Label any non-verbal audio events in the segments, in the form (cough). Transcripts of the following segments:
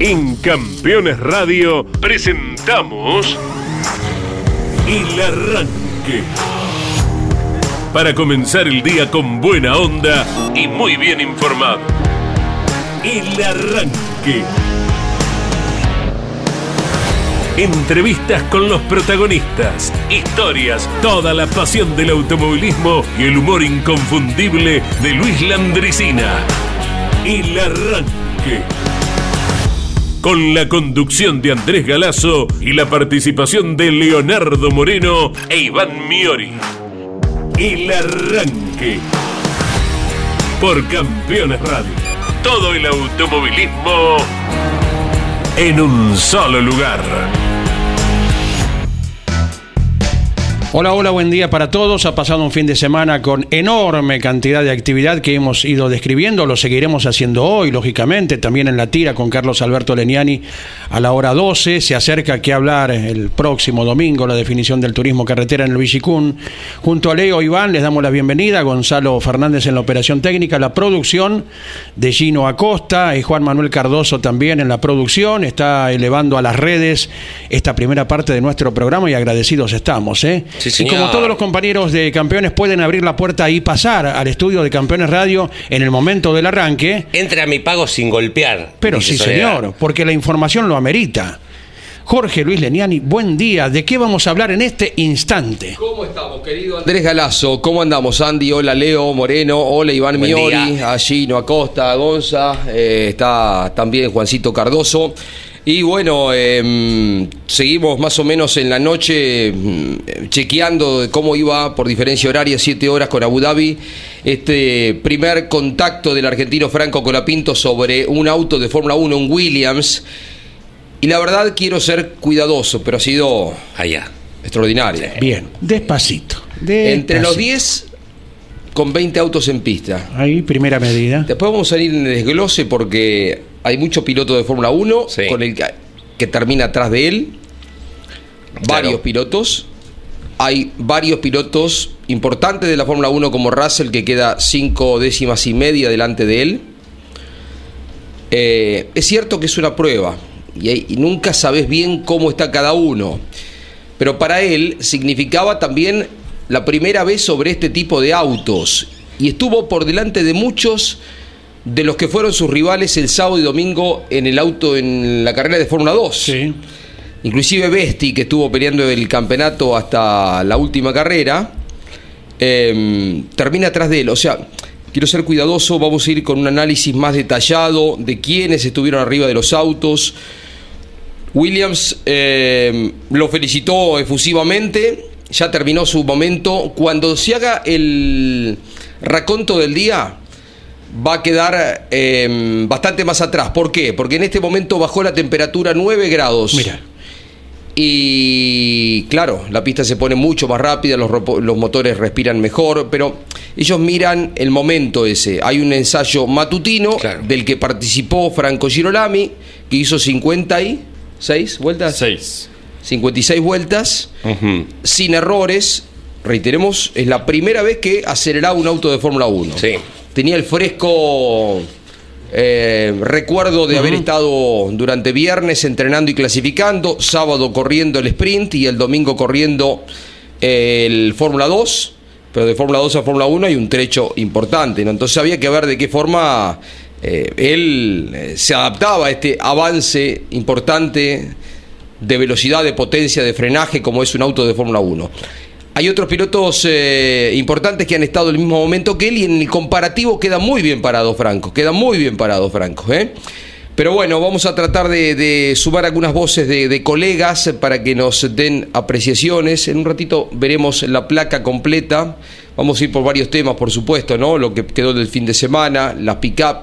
En Campeones Radio presentamos El Arranque. Para comenzar el día con buena onda y muy bien informado. El Arranque. Entrevistas con los protagonistas, historias, toda la pasión del automovilismo y el humor inconfundible de Luis Landricina. El Arranque. Con la conducción de Andrés Galazo y la participación de Leonardo Moreno e Iván Miori. El Arranque. Por Campeones Radio. Todo el automovilismo en un solo lugar. Hola, hola, buen día para todos. Ha pasado un fin de semana con enorme cantidad de actividad que hemos ido describiendo. Lo seguiremos haciendo hoy, lógicamente, también en la tira con Carlos Alberto Leniani a la hora 12. Se acerca que hablar el próximo domingo la definición del turismo carretera en el Villicún. Junto a Leo Iván les damos la bienvenida. Gonzalo Fernández en la operación técnica, la producción de Gino Acosta y Juan Manuel Cardoso también en la producción. Está elevando a las redes esta primera parte de nuestro programa y agradecidos estamos. ¿eh? Sí, y como todos los compañeros de campeones pueden abrir la puerta y pasar al estudio de Campeones Radio en el momento del arranque, Entra a mi pago sin golpear. pero sí, Soledad. señor, porque la información lo amerita. Jorge Luis Leniani, buen día. ¿De qué vamos a hablar en este instante? ¿Cómo estamos, querido Andrés Galazo? ¿Cómo andamos, Andy? Hola, Leo Moreno. Hola, Iván Buen Miori. día. Allí, No Acosta, Gonza. eh, está también Juancito Cardoso. Y bueno, em, seguimos más o menos en la noche mm, chequeando de cómo iba por diferencia horaria, siete horas con Abu Dhabi, este primer contacto del argentino Franco Colapinto sobre un auto de Fórmula 1, un Williams. Y la verdad quiero ser cuidadoso, pero ha sido Allá. extraordinario. Bien, despacito. Entre los despacito. 10 con 20 autos en pista. Ahí, primera medida. Después vamos a ir en el desglose porque hay mucho piloto de Fórmula 1 Sí. con el que, que termina atrás de él. Varios Claro. pilotos. Hay varios pilotos importantes de la Fórmula 1 como Russell que queda cinco décimas y media delante de él. Eh, es cierto que es una prueba y, hay- y nunca sabes bien cómo está cada uno. Pero para él significaba también la primera vez sobre este tipo de autos. Y estuvo por delante de muchos de los que fueron sus rivales el sábado y domingo en el auto en la carrera de Fórmula 2. Sí. Inclusive Besti, que estuvo peleando el campeonato hasta la última carrera, eh, termina atrás de él. O sea, quiero ser cuidadoso, vamos a ir con un análisis más detallado de quiénes estuvieron arriba de los autos. Williams eh, lo felicitó efusivamente, ya terminó su momento. Cuando se haga el raconto del día, va a quedar eh, bastante más atrás. ¿Por qué? Porque en este momento bajó la temperatura 9 grados. Mira, Y claro, la pista se pone mucho más rápida, los, los motores respiran mejor, pero ellos miran el momento ese. Hay un ensayo matutino Claro. del que participó Franco Girolami, que hizo 56 vueltas. Seis. 56 vueltas, sin errores. Reiteremos, es la primera vez que aceleraba un auto de Fórmula 1. Sí. Tenía el fresco eh, recuerdo de haber estado durante viernes entrenando y clasificando, sábado corriendo el sprint y el domingo corriendo el Fórmula 2. Pero de Fórmula 2 a Fórmula 1 hay un trecho importante, ¿no? Entonces había que ver de qué forma eh, él eh, se adaptaba a este avance importante de velocidad, de potencia, de frenaje, como es un auto de Fórmula 1. Hay otros pilotos eh, importantes que han estado en el mismo momento que él y en el comparativo queda muy bien parado Franco, queda muy bien parado Franco. ¿eh? Pero bueno, vamos a tratar de, de sumar algunas voces de, colegas para que nos den apreciaciones. En un ratito veremos la placa completa. Vamos a ir por varios temas, por supuesto, ¿no? Lo que quedó del fin de semana, la pick-up,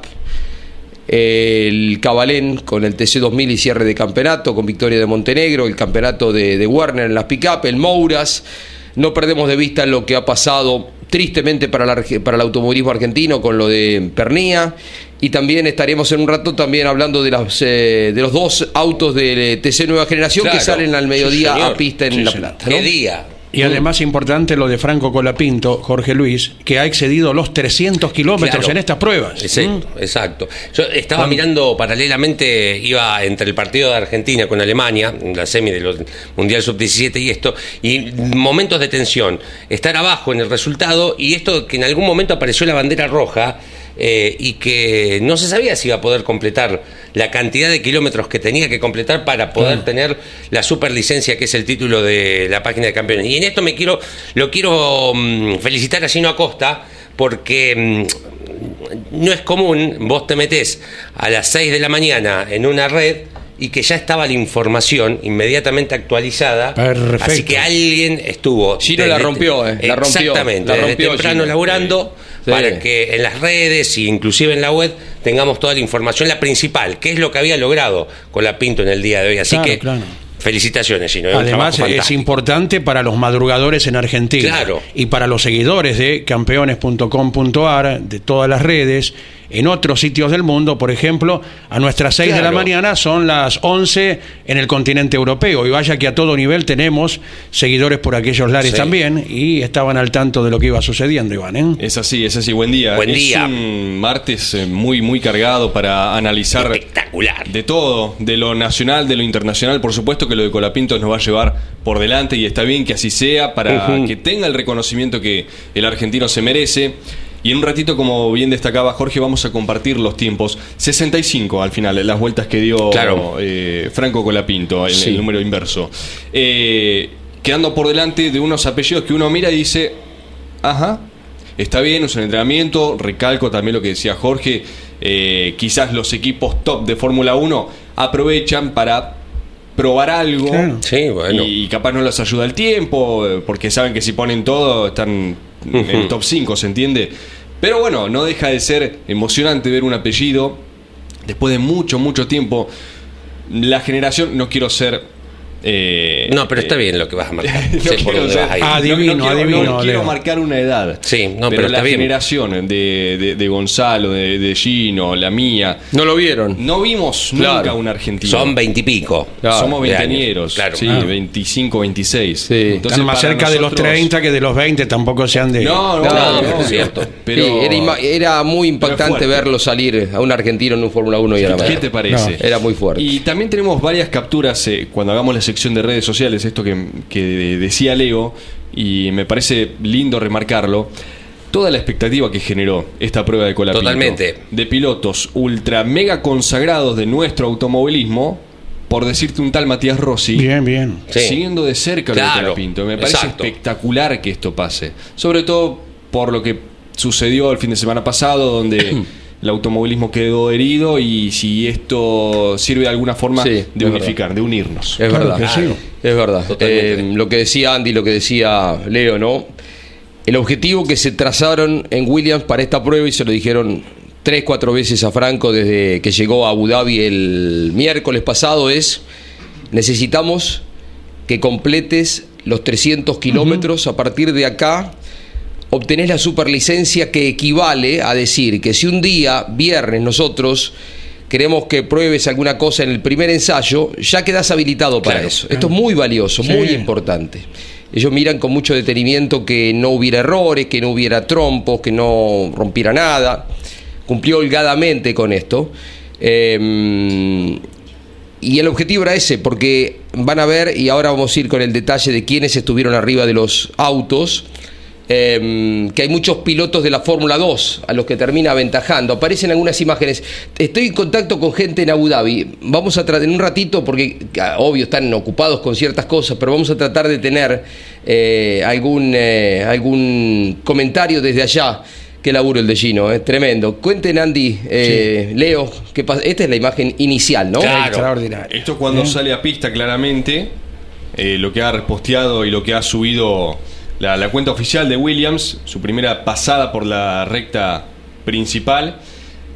el Cabalén con el TC2000 y cierre de campeonato, con victoria de Montenegro, el campeonato de, de Werner en las pick-up, el Mouras. No perdemos de vista lo que ha pasado tristemente para, la para el automovilismo argentino con lo de Pernía. Y también estaremos en un rato también hablando de, las, eh, de los dos autos de TC Nueva Generación que salen al mediodía Sí, a pista en Sí, La. Plata. ¿no? ¿Qué día? Y además importante lo de Franco Colapinto, Jorge Luis, que ha excedido los 300 kilómetros Claro. en estas pruebas. Exacto, exacto. Yo estaba mirando paralelamente, iba entre el partido de Argentina con Alemania, la semi del Mundial Sub-17 y esto, y momentos de tensión. Estar abajo en el resultado y esto que en algún momento apareció la bandera roja. Eh, y que no se sabía si iba a poder completar la cantidad de kilómetros que tenía que completar para poder tener la superlicencia que es el título de la página de campeones. Y en esto me quiero, lo quiero mm, felicitar a Gino Acosta porque mm, no es común, vos te metés a las 6 de la mañana en una red y que ya estaba la información inmediatamente actualizada. Perfecto. Así que alguien estuvo. Gino la rompió, eh, la rompió, Exactamente, la desde rompió temprano Gino. laburando Para que en las redes e inclusive en la web tengamos toda la información, la principal, que es lo que había logrado con la Pinto en el día de hoy. Así Claro, que claro. felicitaciones, Gino. Además es importante para los madrugadores en Argentina Claro. y para los seguidores de campeones.com.ar, de todas las redes, en otros sitios del mundo, por ejemplo, a nuestras 6 de la mañana son las 11 en el continente europeo y vaya que a todo nivel tenemos seguidores por aquellos lares Sí. también y estaban al tanto de lo que iba sucediendo, Iván. ¿eh? Es así, es así. Buen día. Buen es día. un martes eh, muy, muy cargado para analizar Espectacular. de todo, de lo nacional, de lo internacional. Por supuesto que lo de Colapinto nos va a llevar por delante y está bien que así sea para que tenga el reconocimiento que el argentino se merece. Y en un ratito, como bien destacaba Jorge, vamos a compartir los tiempos. 65 al final, las vueltas que dio Claro. eh, Franco Colapinto, el, Sí. el número inverso. Eh, quedando por delante de unos apellidos que uno mira y dice, Ajá. Está bien, es un entrenamiento. Recalco también lo que decía Jorge. eh, quizás los equipos top de Fórmula 1 aprovechan para probar algo. Claro. Sí, bueno. Y capaz no les ayuda el tiempo, porque saben que si ponen todo están el (laughs) top 5, ¿se entiende? Pero bueno, no deja de ser emocionante ver un apellido después de mucho, mucho tiempo. La generación, no quiero ser... eh, No, pero está eh, bien lo que vas a (laughs) marcar. no sé por quiero dónde ser- vas a ir. Ah, Adivino, no quiero, adivino, no quiero marcar una edad. Sí, no, pero la está bien. generación de, de- de Gonzalo, de, de Gino, la mía, No lo vieron. no vimos Claro. nunca un argentino. Son veintipico. Claro, Somos veinteañeros, claro. sí, Ah. 25, 26. Sí. Están más cerca de los nosotros- 30 que de los 20, tampoco sean de... No, no, No, pero es cierto. Pero, Sí, era, muy Pero impactante verlo salir a un argentino en un Fórmula 1 y a la ¿Qué te parece? No. Era muy fuerte. Y también tenemos varias capturas eh, cuando hagamos la sección de redes sociales, esto que, que decía Leo, y me parece lindo remarcarlo. Toda la expectativa que generó esta prueba de Colapinto. Totalmente. De pilotos ultra mega consagrados de nuestro automovilismo, por decirte un tal Matías Rossi. Bien, bien. Sí. Siguiendo de cerca lo de Claro, Colapinto. Me parece exacto. espectacular que esto pase. Sobre todo por lo que sucedió el fin de semana pasado, donde (clears throat) el automovilismo quedó herido y si esto sirve de alguna forma Sí, de es verdad. unificar, de unirnos. Es Claro verdad. que sí. Es verdad. Eh, lo que decía Andy, lo que decía Leo, ¿no? El objetivo que se trazaron en Williams para esta prueba, y se lo dijeron tres, cuatro veces a Franco desde que llegó a Abu Dhabi el miércoles pasado, es necesitamos que completes los 300 kilómetros. A partir de acá obtenés la superlicencia que equivale a decir que si un día, viernes, nosotros queremos que pruebes alguna cosa en el primer ensayo, ya quedas habilitado para Claro. eso. Esto es muy valioso, Sí. muy importante. Ellos miran con mucho detenimiento que no hubiera errores, que no hubiera trompos, que no rompiera nada. Cumplió holgadamente con esto. Eh, y el objetivo era ese, porque van a ver, y ahora vamos a ir con el detalle de quiénes estuvieron arriba de los autos, eh, que hay muchos pilotos de la Fórmula 2 a los que termina aventajando. Aparecen algunas imágenes. Estoy en contacto con gente en Abu Dhabi. Vamos a tratar en un ratito, porque ah, obvio están ocupados con ciertas cosas, pero vamos a tratar de tener eh, algún, eh, algún comentario desde allá. Qué laburo el de Gino, eh, tremendo. Cuenten, Andy, eh, Leo, ¿qué pasa? Esta es la imagen inicial, ¿no? Claro. Extraordinario. Esto es cuando ¿Eh? sale a pista claramente eh, lo que ha reposteado y lo que ha subido la, la cuenta oficial de Williams, su primera pasada por la recta principal.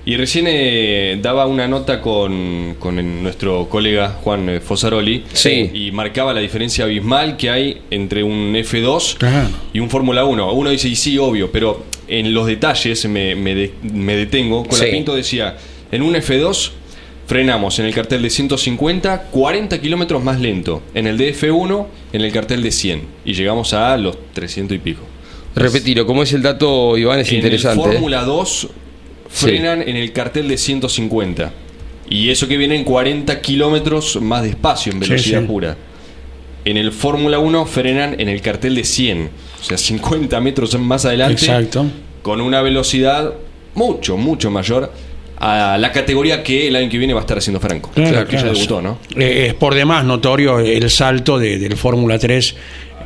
Y recién eh, daba una nota con, con el- nuestro colega Juan eh, Fosaroli Sí. y marcaba la diferencia abismal que hay entre un F2 Claro. y un Fórmula 1. Uno dice, y sí, obvio, pero en los detalles me, me de- me detengo. Con Sí. la Pinto decía, en un F2 frenamos en el cartel de 150, 40 kilómetros más lento. En el de F1, en el cartel de 100. Y llegamos a los 300 y pico. Repetilo, como es el dato, Iván, es en interesante. En Fórmula 2 frenan en el cartel de 150. Y eso que viene en 40 kilómetros más despacio, en velocidad pura. En el Fórmula 1 frenan en el cartel de 100. O sea, 50 metros más adelante. Exacto. Con una velocidad mucho, mucho mayor a la categoría que el año que viene va a estar haciendo Franco. Claro, que ya debutó, ¿no? Eh, es por demás notorio el salto de, del Fórmula 3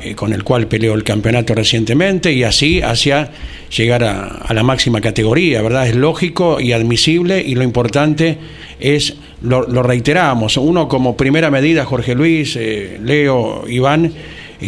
eh, con el cual peleó el campeonato recientemente y así hacia llegar a, la máxima categoría, ¿verdad? Es lógico y admisible y lo importante es, lo, reiteramos, uno como primera medida, Jorge Luis, eh, Leo, Iván,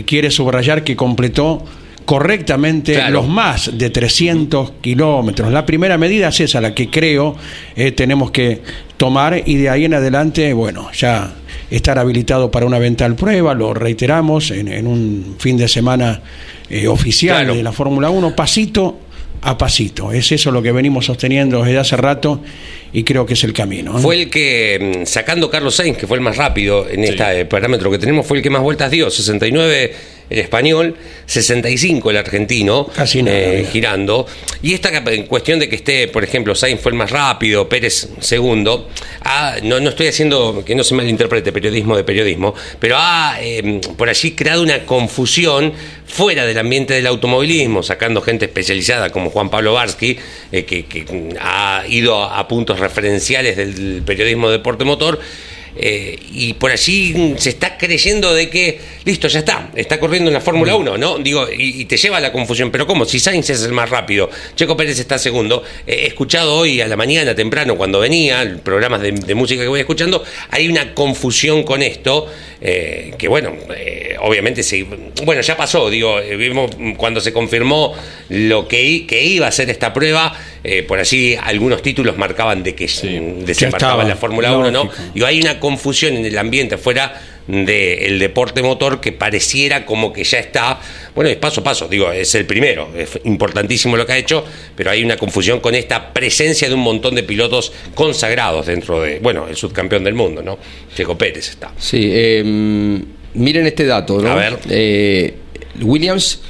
quiere subrayar que completó correctamente los más de 300 kilómetros. La primera medida es esa, la que creo eh, tenemos que tomar y de ahí en adelante, bueno, ya estar habilitado para una eventual prueba, lo reiteramos en, un fin de semana eh, oficial de la Fórmula 1, pasito a pasito. Es eso lo que venimos sosteniendo desde hace rato y creo que es el camino. ¿eh? Fue el que, mm, sacando Carlos Sainz, que fue el más rápido en este parámetro que tenemos, fue el que más vueltas dio, 69 el español, 65 el argentino, Casi eh, girando. Y esta cuestión de que esté, por ejemplo, Sainz fue el más rápido, Pérez segundo, no, no estoy haciendo, que no se malinterprete periodismo de periodismo, pero ha em, por allí creado una confusión fuera del ambiente del automovilismo, sacando gente especializada como Juan Pablo Barsky, eh, que, que ha ido a puntos referenciales del periodismo de deporte motor eh, y por allí se está creyendo de que, listo, ya está, está corriendo en la Fórmula 1, ¿no? Digo, y, te lleva a la confusión, pero ¿cómo? Si Sainz es el más rápido, Checo Pérez está segundo. he escuchado hoy a la mañana temprano, cuando venía, programas de, música que voy escuchando, hay una confusión con esto, eh, que bueno, eh, obviamente, sí, bueno, ya pasó, digo, vimos cuando se confirmó lo que, que iba a ser esta prueba, por allí algunos títulos marcaban de que desembarcaba en la Fórmula 1, ¿no? Digo, hay una confusión en el ambiente fuera del deporte motor que pareciera como que ya está, bueno, es paso a paso, digo, es el primero, es importantísimo lo que ha hecho, pero hay una confusión con esta presencia de un montón de pilotos consagrados dentro de, bueno, el subcampeón del mundo, ¿no? Checo Pérez está. Sí, em, miren este dato, ¿no? A ver. Eh, Williams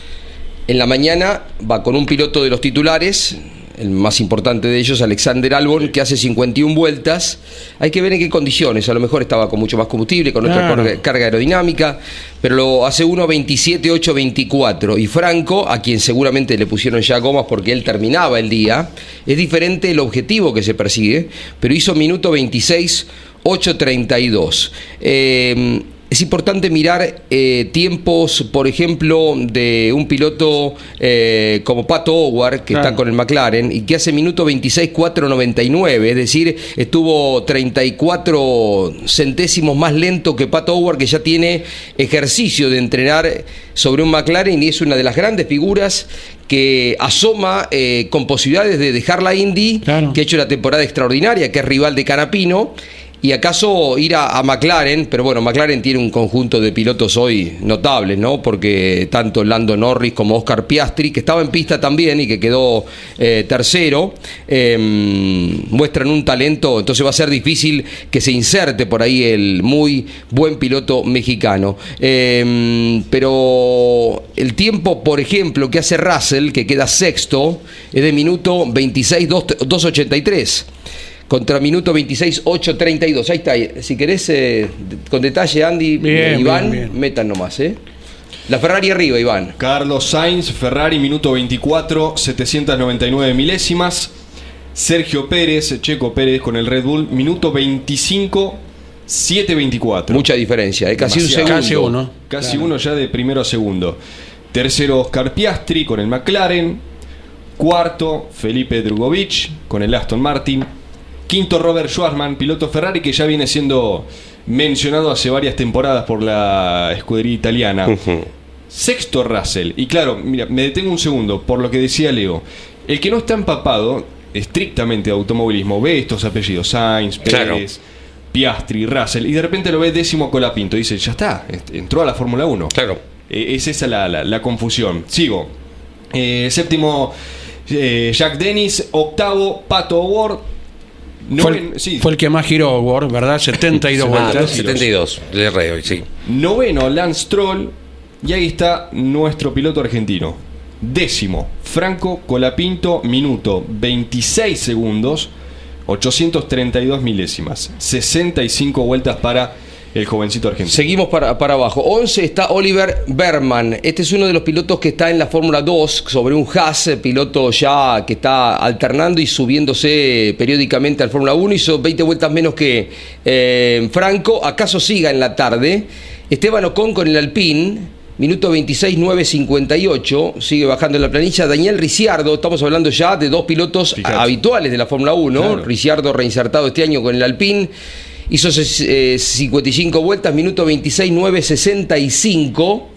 en la mañana va con un piloto de los titulares, el más importante de ellos, Alexander Albon, que hace 51 vueltas. Hay que ver en qué condiciones. A lo mejor estaba con mucho más combustible, con otra carga, aerodinámica, pero lo hace 1.27.8.24. Y Franco, a quien seguramente le pusieron ya gomas porque él terminaba el día, es diferente el objetivo que se persigue, pero hizo minuto 26.832. Eh, es importante mirar eh, tiempos, por ejemplo, de un piloto eh, como Pato Howard, que está con el McLaren, y que hace minuto 26.499, es decir, estuvo 34 centésimos más lento que Pato Howard, que ya tiene ejercicio de entrenar sobre un McLaren y es una de las grandes figuras que asoma eh, con posibilidades de dejar la Indy, que ha hecho una temporada extraordinaria, que es rival de Canapino y acaso ir a, McLaren, pero bueno, McLaren tiene un conjunto de pilotos hoy notables, ¿no? Porque tanto Lando Norris como Oscar Piastri, que estaba en pista también y que quedó eh, tercero, em, muestran un talento, entonces va a ser difícil que se inserte por ahí el muy buen piloto mexicano. Em, pero el tiempo, por ejemplo, que hace Russell, que queda sexto, es de minuto 26-283 contra minuto 26, 8.32. Ahí está. Si querés, eh, con detalle, Andy, bien, Iván, metan nomás, ¿eh? La Ferrari arriba, Iván. Carlos Sainz, Ferrari, minuto 24, 799 milésimas. Sergio Pérez, Checo Pérez con el Red Bull, minuto 25, 7.24. Mucha diferencia, ¿eh? casi un segundo. Casi uno. Casi uno ya de primero a segundo. Tercero, Oscar Piastri con el McLaren. Cuarto, Felipe Drugovich con el Aston Martin. Quinto, Robert Schwarzman, piloto Ferrari que ya viene siendo mencionado hace varias temporadas por la escudería italiana. Sexto, Russell. Y claro, mira, me detengo un segundo por lo que decía Leo. El que no está empapado estrictamente de automovilismo ve estos apellidos: Sainz, Pérez. Piastri, Russell, y de repente lo ve décimo Colapinto. Y dice, ya está, entró a la Fórmula 1. Claro. E, es esa la, confusión. Sigo. Eh, séptimo, eh, Jack Dennis. Octavo, Pato Ward fue, el, sí. fue, el, que más giró, Ward, ¿verdad? 72 vueltas. 72, de reo, sí. Noveno, Lance Troll. Y ahí está nuestro piloto argentino. Décimo, Franco Colapinto, minuto 26 segundos, 832 milésimas. 65 vueltas para el jovencito argentino. Seguimos para, para abajo. 11 está Oliver Berman. Este es uno de los pilotos que está en la Fórmula 2 sobre un Haas, piloto ya que está alternando y subiéndose periódicamente al Fórmula 1. Hizo 20 vueltas menos que eh, Franco. ¿Acaso siga en la tarde? Esteban Ocon con el Alpine. Minuto 26, 9.58, sigue bajando en la planilla. Daniel Ricciardo, estamos hablando ya de dos pilotos habituales de la Fórmula 1. Ricciardo reinsertado este año con el Alpine. Hizo 55 eh, vueltas, minuto 26, 9, 65.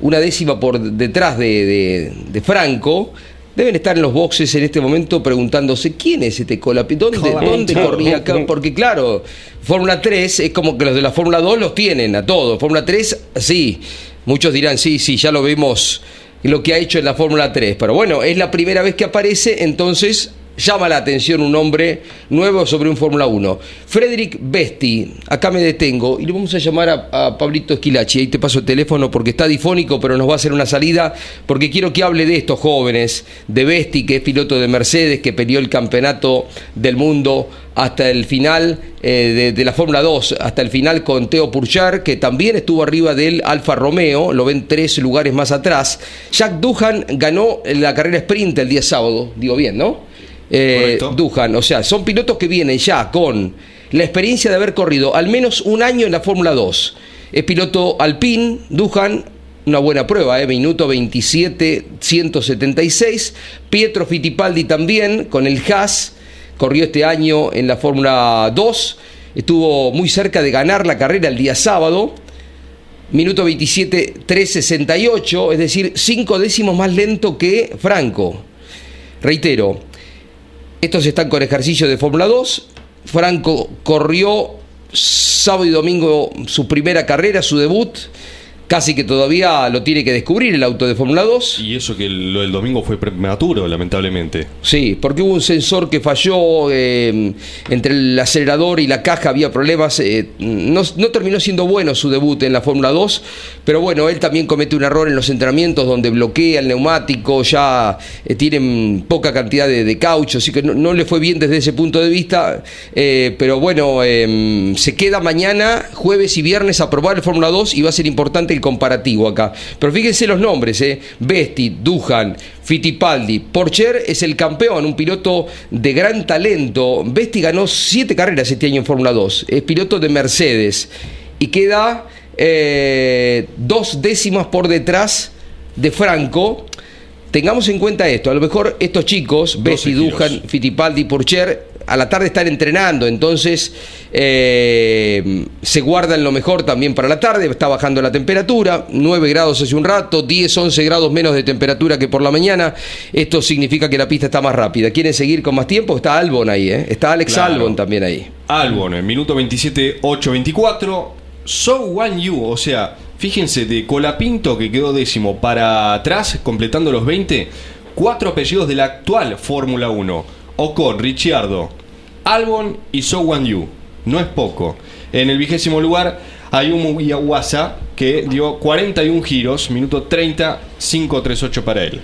Una décima por detrás de, Franco. Deben estar en los boxes en este momento preguntándose quién es este Colapi, ¿dónde, ¿dónde corría acá? Porque claro, Fórmula 3 es como que los de la Fórmula 2 los tienen a todos. Fórmula 3, sí. Muchos dirán, sí, sí, ya lo vimos lo que ha hecho en la Fórmula 3. Pero bueno, es la primera vez que aparece, entonces llama la atención un nombre nuevo sobre un Fórmula 1. Frederick Besti, acá me detengo y le vamos a llamar a, Pablito Esquilachi. Ahí te paso el teléfono porque está difónico, pero nos va a hacer una salida porque quiero que hable de estos jóvenes, de Besti, que es piloto de Mercedes, que peleó el campeonato del mundo hasta el final eh, de, la Fórmula 2, hasta el final con Teo Purchar, que también estuvo arriba del Alfa Romeo, lo ven tres lugares más atrás. Jack Duhan ganó la carrera sprint el día sábado, digo bien, ¿no? Eh, Duhan. O sea, son pilotos que vienen ya con la experiencia de haber corrido al menos un año en la Fórmula 2. Es piloto Alpine, Duhan, una buena prueba, ¿eh? minuto 27, 176. Pietro Fittipaldi también, con el Haas, corrió este año en la Fórmula 2. Estuvo muy cerca de ganar la carrera el día sábado. Minuto 27, 368, es decir, cinco décimos más lento que Franco. Reitero, estos están con ejercicio de Fórmula 2. Franco corrió sábado y domingo su primera carrera, su debut casi que todavía lo tiene que descubrir el auto de Fórmula 2. Y eso que lo del domingo fue prematuro, lamentablemente. Sí, porque hubo un sensor que falló, eh, entre el acelerador y la caja había problemas, eh, no, terminó siendo bueno su debut en la Fórmula 2, pero bueno, él también comete un error en los entrenamientos donde bloquea el neumático, ya eh, tienen poca cantidad de, caucho, así que no, le fue bien desde ese punto de vista, pero bueno, se queda mañana, jueves y viernes a probar el Fórmula 2 y va a ser importante comparativo acá. Pero fíjense los nombres, ¿eh? Besti, Duhan, Fittipaldi. Porcher es el campeón, un piloto de gran talento. Besti ganó siete carreras este año en Fórmula 2. Es piloto de Mercedes. Y queda eh, dos décimas por detrás de Franco. Tengamos en cuenta esto, a lo mejor estos chicos, Besti, Duhan, Fittipaldi, Porcher, a la tarde están entrenando, entonces eh, se guardan lo mejor también para la tarde, está bajando la temperatura, 9 grados hace un rato, 10, 11 grados menos de temperatura que por la mañana, esto significa que la pista está más rápida. ¿Quieren seguir con más tiempo? Está Albon ahí, ¿eh? está Alex Albon también ahí. Albon, en minuto 27, 8, 24, So One You, o sea, fíjense, de Colapinto que quedó décimo para atrás, completando los 20, cuatro apellidos de la actual Fórmula 1. Ocon, Ricciardo, Albon y So Wan Yu. No es poco. En el vigésimo lugar, Ayumu Iwasa, que dio 41 giros, minuto 30, 5.38 para él.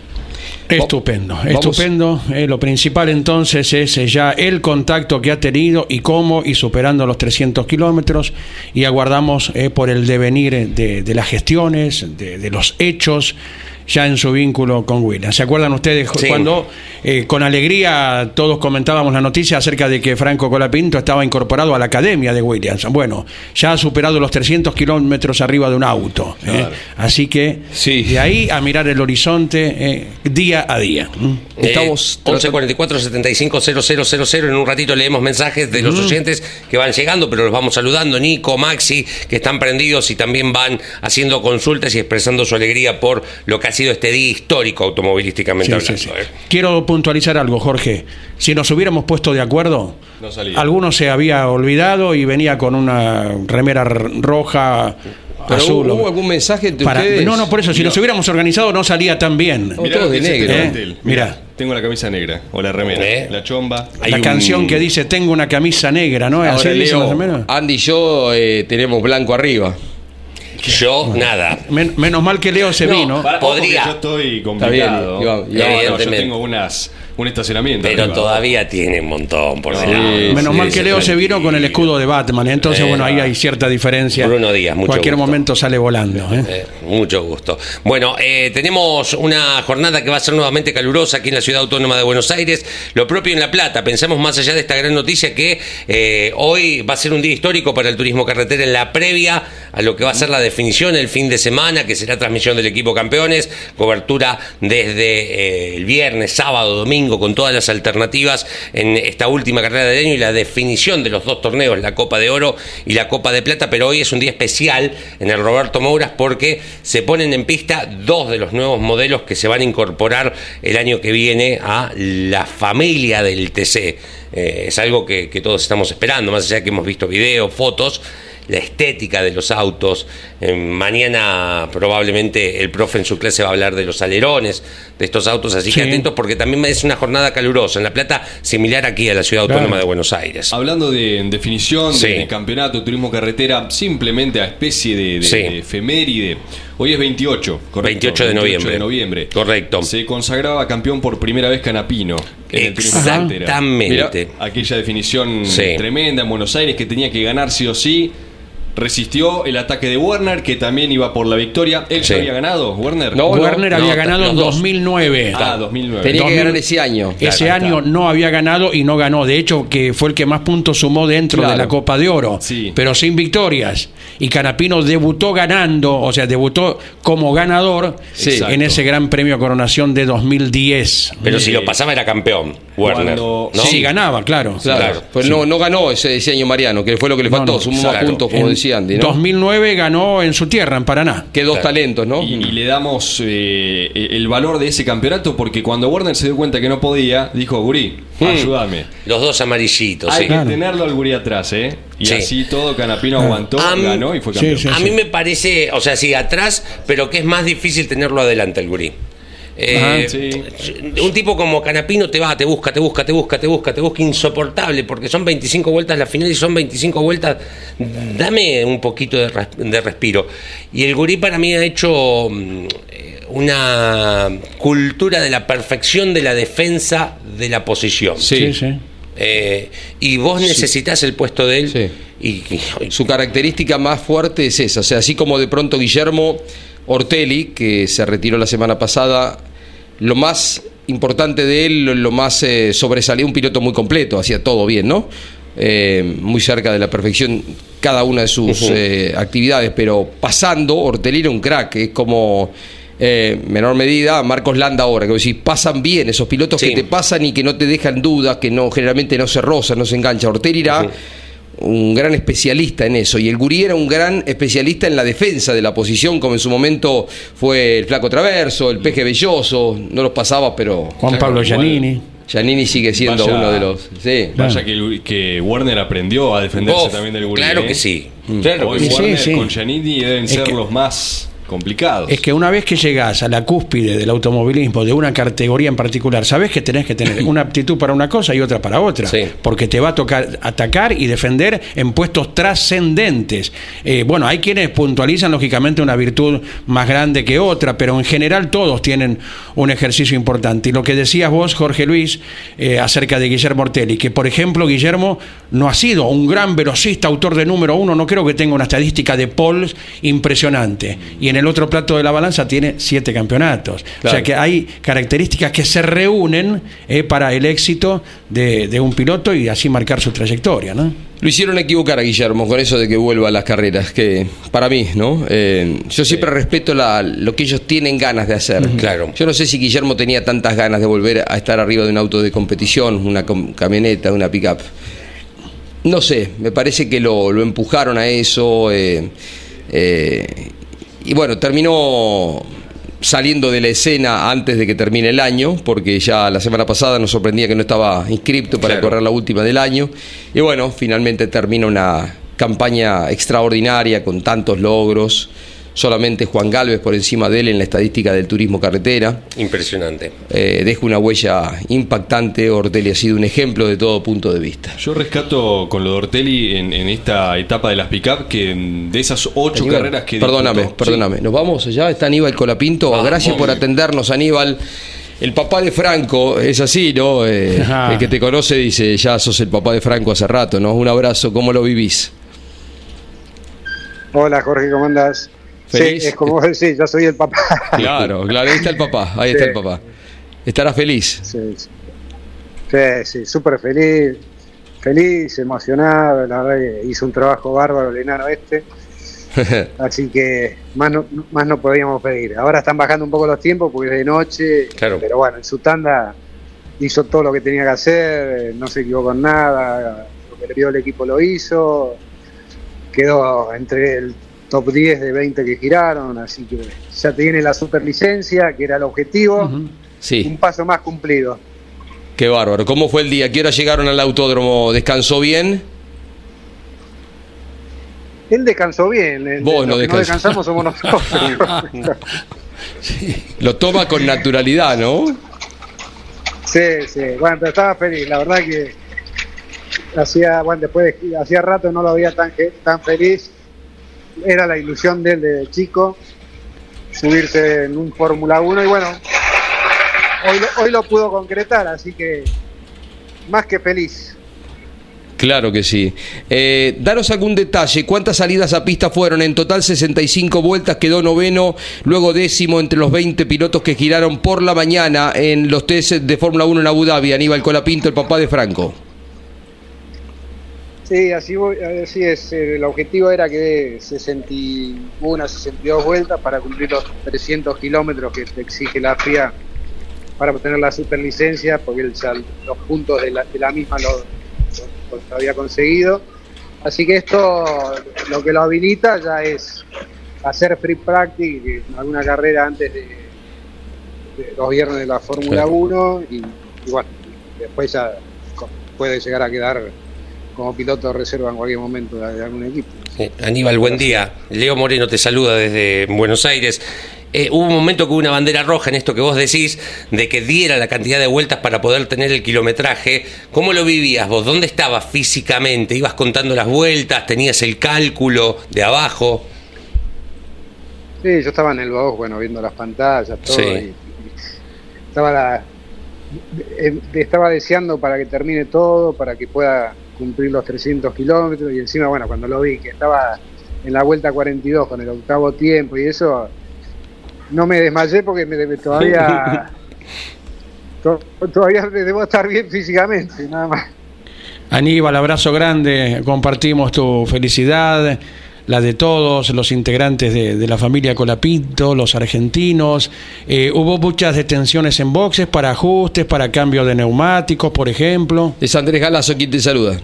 Estupendo, estupendo. Eh, lo principal entonces es eh, ya el contacto que ha tenido y cómo, y superando los 300 kilómetros, y aguardamos eh, por el devenir de, las gestiones, de los hechos ya en su vínculo con Williams. ¿Se acuerdan ustedes cuando eh, con alegría todos comentábamos la noticia acerca de que Franco Colapinto estaba incorporado a la academia de Williams? Bueno, ya ha superado los 300 kilómetros arriba de un auto. ¿eh? Así que de ahí a mirar el horizonte eh, día a día. Estamos 1144 75 En un ratito leemos mensajes de los oyentes que van llegando, pero los vamos saludando. Nico, Maxi, que están prendidos y también van haciendo consultas y expresando su alegría por lo que sido este día histórico automovilísticamente hablando. ¿eh? Quiero puntualizar algo, Jorge. Si nos hubiéramos puesto de acuerdo, no alguno se había olvidado y venía con una remera roja. azul, ¿Hubo algún mensaje de ustedes? No, no, por eso, si nos hubiéramos organizado no salía tan bien. todos de negro. Mira. Tengo la camisa negra, o la remera, ¿Eh? la chomba. Hay la un- canción que dice tengo una camisa negra, ¿no? Ahora, Así Leo. Andy y yo eh, tenemos blanco arriba. Yo, nada. Men- menos mal que Leo se No, vino. para- Ojo que podría. Yo estoy bien, complicado. Iván, Iván. No, no, yo tengo unas, un estacionamiento. Pero arriba. todavía tiene un montón por delante. Menos sí, mal que sí, Leo se vino con el escudo de Batman. Entonces, Eh, bueno, ahí hay cierta diferencia. Bruno Díaz, mucho Cualquier gusto. momento sale volando. ¿eh? Eh, mucho gusto. Bueno, eh, tenemos una jornada que va a ser nuevamente calurosa aquí en la ciudad autónoma de Buenos Aires. Lo propio en La Plata. Pensamos más allá de esta gran noticia que eh, hoy va a ser un día histórico para el turismo carretera en la previa a lo que va a ser la definición el fin de semana, que será transmisión del equipo campeones, cobertura desde eh, el viernes, sábado, domingo, con todas las alternativas en esta última carrera del año y la definición de los dos torneos, la Copa de Oro y la Copa de Plata, pero hoy es un día especial en el Roberto Mouras porque se ponen en pista dos de los nuevos modelos que se van a incorporar el año que viene a la familia del TC. Eh, es algo que, todos estamos esperando, más allá que hemos visto videos, fotos la estética de los autos. Eh, mañana probablemente el profe en su clase va a hablar de los alerones de estos autos, así que atentos porque también es una jornada calurosa en La Plata, similar aquí a la ciudad Claro. autónoma de Buenos Aires. Hablando de en definición, Sí. de, de campeonato, turismo carretera, simplemente a especie de, de- Sí. de efeméride. Hoy es 28, correcto. 28 de noviembre. de noviembre. Correcto. Se consagraba campeón por primera vez Canapino. en el. Exactamente. Aquella definición tremenda en Buenos Aires que tenía que ganar sí o sí. Resistió el ataque de Werner, que también iba por la victoria. ¿Él Sí. ya había ganado, Werner? No, Warner no, había no, ganado en dos. 2009. Ah, 2009. Tenía que 2000. ganar ese año. Ese Claro, año está. no había ganado y no ganó. De hecho, que fue el que más puntos sumó dentro Claro. de la Copa de Oro, Sí. pero sin victorias. Y Canapino debutó ganando, o sea, debutó como ganador Sí. en Exacto. ese Gran Premio Coronación de 2010. Pero si lo pasaba era campeón, Cuando- ¿no? Sí, ganaba, claro. Claro. Claro, pues no, no ganó ese, año Mariano, que fue lo que le faltó. no, Sumó más claro. puntos, como En decía Andy, ¿no? 2009 ganó en su tierra, en Paraná. Que dos Claro. talentos, ¿no? Y, y le damos eh, el valor de ese campeonato porque cuando Werner se dio cuenta que no podía, dijo, Gurí, Hmm. ayúdame. Los dos amarillitos, Hay sí. que Claro. tenerlo al Gurí atrás, ¿eh? Y Sí. así todo, Canapino aguantó, ganó y fue Sí, campeón. sí. A mí me parece, o sea, sí, atrás, pero que es más difícil tenerlo adelante el gurí. Eh, Ajá, sí. Un tipo como Canapino te va, te busca, te busca, te busca, te busca, te busca, insoportable, porque son 25 vueltas la final y son 25 vueltas. Dame un poquito de, res- de respiro. Y el gurí para mí ha hecho mm, eh, una cultura de la perfección de la defensa de la posición. Sí. sí. sí. Eh, y vos necesitas el puesto de él. Sí. Y, y- Su característica más fuerte es esa. O sea, así como de pronto Guillermo Ortelli, que se retiró la semana pasada, lo más importante de él, lo, más eh, sobresalía, un piloto muy completo, hacía todo bien, ¿no? Eh, muy cerca de la perfección cada una de sus eh, actividades, pero pasando, Ortelli era un crack, es como. eh, menor medida, Marcos Landa ahora, que decís, pasan bien esos pilotos Sí. que te pasan y que no te dejan dudas, que no generalmente no se rozan, no se engancha. Ortelli era Ujú. Un gran especialista en eso. Y el Gurí era un gran especialista en la defensa de la posición, como en su momento fue el Flaco Traverso, el Peje Belloso, no los pasaba, pero Juan Pablo. Giannini. Giannini sigue siendo Vaya- uno de los... Sí. Vaya que, que Werner aprendió a defenderse también del Gurí. claro ¿eh? que sí. Claro Hoy que sí. Sí, sí. con Giannini deben Es ser que- los más complicados. Es que una vez que llegás a la cúspide del automovilismo de una categoría en particular, sabés que tenés que tener una aptitud para una cosa y otra para otra, Sí. porque te va a tocar atacar y defender en puestos trascendentes. Eh, bueno, hay quienes puntualizan lógicamente una virtud más grande que otra, pero en general todos tienen un ejercicio importante. Y lo que decías vos, Jorge Luis, eh, acerca de Guillermo Ortelli, que por ejemplo Guillermo no ha sido un gran velocista, autor de número uno, no creo que tenga una estadística de poles impresionante. Y en el otro plato de la balanza tiene siete campeonatos. O sea que hay características que se reúnen eh, para el éxito de, de un piloto y así marcar su trayectoria, ¿no? Lo hicieron equivocar a Guillermo con eso de que vuelva a las carreras, que para mí, ¿no? Eh, yo siempre respeto la- lo que ellos tienen ganas de hacer. Claro. Yo no sé si Guillermo tenía tantas ganas de volver a estar arriba de un auto de competición, una com- camioneta, una pickup. No sé, me parece que lo, lo empujaron a eso. eh, eh, y bueno, terminó saliendo de la escena antes de que termine el año, porque ya la semana pasada nos sorprendía que no estaba inscripto para Claro. correr la última del año. Y bueno, finalmente termina una campaña extraordinaria con tantos logros. Solamente Juan Galvez por encima de él en la estadística del turismo carretera. Impresionante. Eh, deja una huella impactante, Ortelli ha sido un ejemplo de todo punto de vista. Yo rescato con lo de Ortelli en, en esta etapa de las pick-up que de esas ocho Aníbal, carreras que Perdóname, disputó- perdóname. Nos vamos allá, está Aníbal Colapinto. Vamos. Gracias por atendernos, Aníbal. El papá de Franco, es así, ¿no? Eh, el que te conoce dice, ya sos el papá de Franco hace rato, ¿no? Un abrazo, ¿cómo lo vivís? Hola Jorge, ¿cómo andás? ¿Feliz? Sí, es como decís, yo soy el papá. (laughs) Claro, claro, ahí está el papá, ahí está el papá. Estará feliz. Sí, sí, sí, sí, súper feliz, feliz, emocionado, la verdad que hizo un trabajo bárbaro el enano este, (laughs) así que más no, más no podíamos pedir. Ahora están bajando un poco los tiempos porque es de noche, Claro. pero bueno, en su tanda hizo todo lo que tenía que hacer, no se equivocó en nada, lo que le pidió el equipo lo hizo, quedó entre el top 10 de 20 que giraron, así que ya tiene la superlicencia, que era el objetivo, un Sí, paso más cumplido. qué bárbaro. ¿Cómo fue el día? ¿Qué hora llegaron al autódromo? ¿Descansó bien? Él descansó bien, el- Vos no no descansamos somos nosotros. (laughs) Lo toma con naturalidad, ¿no? sí, sí, bueno, pero estaba feliz, la verdad que hacía, bueno, después de- hacía rato no lo veía tan, tan feliz, era la ilusión de él de chico, subirse en un Fórmula 1 y bueno, hoy lo, hoy lo pudo concretar, así que más que feliz. Claro que sí. Eh, daros algún detalle. ¿Cuántas salidas a pista fueron? En total 65 vueltas, quedó noveno, luego décimo entre los 20 pilotos que giraron por la mañana en los test de Fórmula 1 en Abu Dhabi. Aníbal Colapinto, el papá de Franco. Sí, así, voy- así es. El objetivo era que dé 61, 62 vueltas para cumplir los 300 kilómetros que te exige la FIA para obtener la superlicencia, porque ya los puntos de la, de la misma lo, lo- lo había conseguido. Así que esto lo que lo habilita ya es hacer free practice, alguna carrera antes de, de los viernes de la Fórmula Claro. 1 y, y bueno, después ya puede llegar a quedar como piloto de reserva en cualquier momento de, de algún equipo. Eh, Aníbal, buen día. Leo Moreno te saluda desde Buenos Aires. Eh, hubo un momento que hubo una bandera roja en esto que vos decís, de que diera la cantidad de vueltas para poder tener el kilometraje. ¿Cómo lo vivías vos? ¿Dónde estabas físicamente? ¿Ibas contando las vueltas? ¿Tenías el cálculo de abajo? Sí, yo estaba en el box, bueno, viendo las pantallas, todo. Sí. y- estaba, la- estaba deseando para que termine todo, para que pueda cumplir los 300 kilómetros. Y encima, bueno, cuando lo vi, que estaba en la vuelta 42 con el octavo tiempo y eso, no me desmayé porque me, me- todavía. (laughs) to- Todavía debo estar bien físicamente, nada más. Aníbal, abrazo grande, compartimos tu felicidad, la de todos los integrantes de, de la familia Colapinto, los argentinos. Eh, hubo muchas detenciones en boxes para ajustes, para cambio de neumáticos, por ejemplo. Es Andrés Galazo quien te saluda.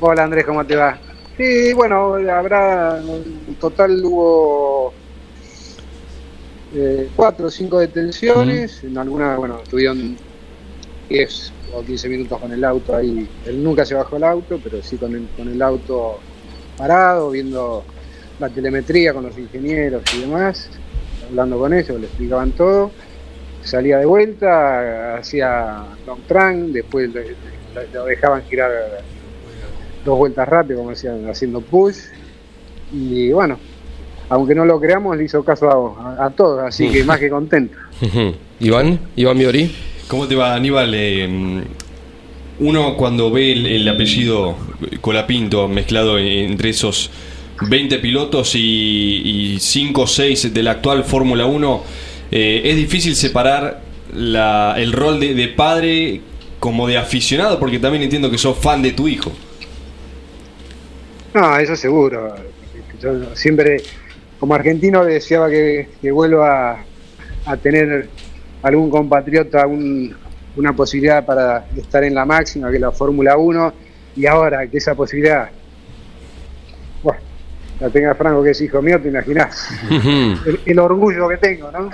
Hola Andrés, ¿cómo te va? Sí, bueno, habrá, en total hubo eh, cuatro o cinco detenciones, en algunas, bueno, estuvieron 10 o 15 minutos con el auto ahí, él nunca se bajó el auto, pero sí con el, con el auto parado, viendo la telemetría con los ingenieros y demás, hablando con ellos, le explicaban todo, salía de vuelta, hacía long trunk, después lo dejaban girar dos vueltas rápido, como decían, haciendo push. Y bueno, aunque no lo creamos, le hizo caso a, a todos, así que más que contento. (laughs) Iván, Iván Miori. ¿Cómo te va, Aníbal? Eh, uno cuando ve el, el apellido Colapinto mezclado en- entre esos 20 pilotos y 5 o 6 de la actual Fórmula 1, eh, es difícil separar la- el rol de, padre como de aficionado, porque también entiendo que sos fan de tu hijo. No, eso seguro. Yo siempre, como argentino, deseaba que, vuelva a tener algún compatriota un- una posibilidad para estar en la máxima, que es la Fórmula 1, y ahora que esa posibilidad, bueno, la tenga Franco, que es hijo mío, te imaginás Ujú. el, el orgullo que tengo, ¿no?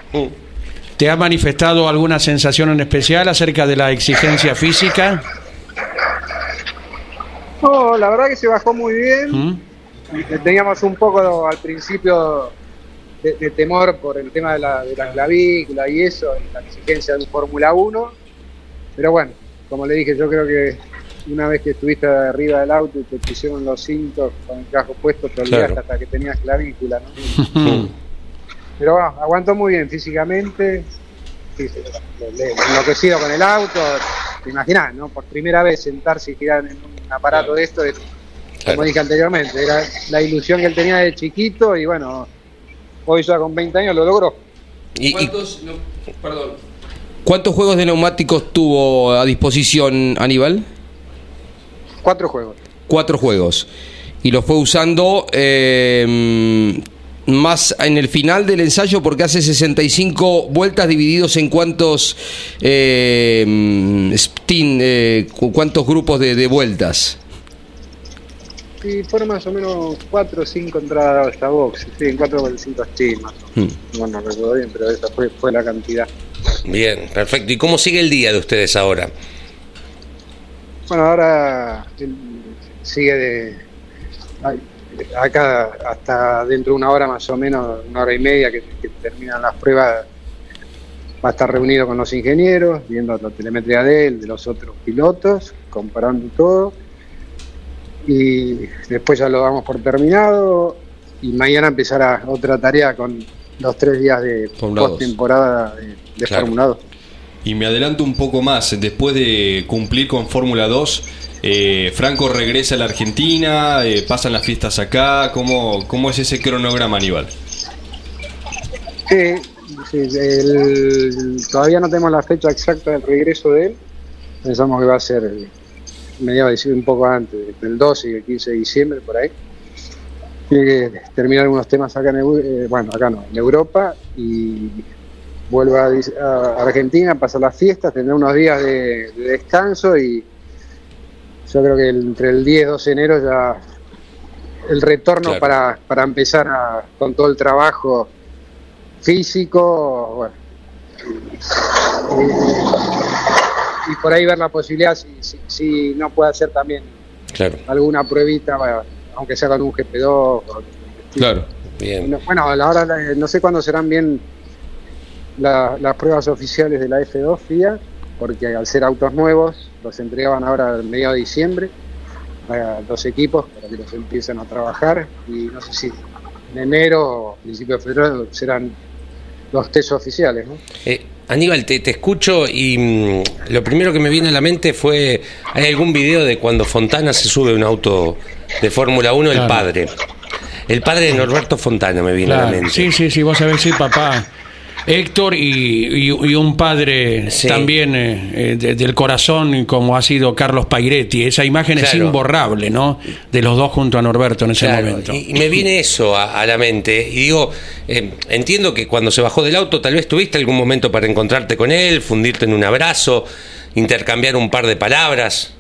¿Te ha manifestado alguna sensación en especial acerca de la exigencia física? No, la verdad que se bajó muy bien. ¿Mm? Teníamos un poco al principio de, temor por el tema de la, de la clavícula y eso, y la exigencia de Fórmula 1. Pero bueno, como le dije, yo creo que una vez que estuviste arriba del auto y te pusieron los cintos con el casco puesto, te olvidaste hasta que tenías clavícula. ¿no? Pero bueno, aguantó muy bien físicamente, sí, enloquecido con el auto, te imaginas, ¿no? Por primera vez sentarse y girar en un aparato de esto, como dije anteriormente, era la ilusión que él tenía de chiquito y bueno, hoy ya con 20 años lo logró. ¿Y, ¿Cuántos, perdón. ¿Cuántos juegos de neumáticos tuvo a disposición Aníbal? Cuatro juegos. Cuatro juegos. Y lo fue usando eh, más en el final del ensayo porque hace 65 vueltas divididos en cuántos eh, eh cuántos grupos de, vueltas. Sí, fueron más o menos 4 o 5 entradas a esta box, sí, en 4 o 5 steam más hmm. Bueno, no recuerdo bien, pero esa fue, fue la cantidad. Bien, perfecto. ¿Y cómo sigue el día de ustedes ahora? Bueno, ahora sigue de acá hasta dentro de una hora más o menos, una hora y media que, terminan las pruebas, va a estar reunido con los ingenieros, viendo la telemetría de él, de los otros pilotos, comparando todo. Y después ya lo damos por terminado. Y mañana empezará otra tarea con los tres días de postemporada de, de Fórmula 2. Y me adelanto un poco más, después de cumplir con Fórmula 2, eh, Franco regresa a la Argentina, eh, pasan las fiestas acá, ¿cómo, cómo es ese cronograma, Aníbal? Sí, todavía no tenemos la fecha exacta del regreso de él, pensamos que va a ser mediados un poco antes, del 12 y el 15 de diciembre, por ahí. Tiene que terminar algunos temas acá en, eh, bueno, acá no, en Europa y vuelve a, Argentina, pasa las fiestas, tendrá unos días de descanso y yo creo que entre el 10 y 12 de enero ya el retorno para, para empezar con todo el trabajo físico, bueno, y, por ahí ver la posibilidad si, si, no puede hacer también alguna pruebita, aunque sea con un GP2. Claro. Bien. Bueno, ahora no sé cuándo serán bien las pruebas oficiales de la F2 FIA, porque al ser autos nuevos los entregaban ahora a mediados de diciembre a los equipos para que los empiecen a trabajar y no sé si en enero o principio de febrero serán los test oficiales. ¿no? Eh, Aníbal, te, escucho y mm, lo primero que me viene a la mente fue, ¿hay algún video de cuando Fontana se sube a un auto de Fórmula 1, el padre? El padre de Norberto Fontana me viene a la mente. Sí, sí, sí, vos sabés, sí, papá. Héctor y, un padre también eh, eh, del corazón como ha sido Carlos Pairetti. Esa imagen es imborrable, ¿no? De los dos junto a Norberto en ese momento. Y, me viene eso a, la mente. Y digo, eh, entiendo que cuando se bajó del auto tal vez tuviste algún momento para encontrarte con él, fundirte en un abrazo, intercambiar un par de palabras.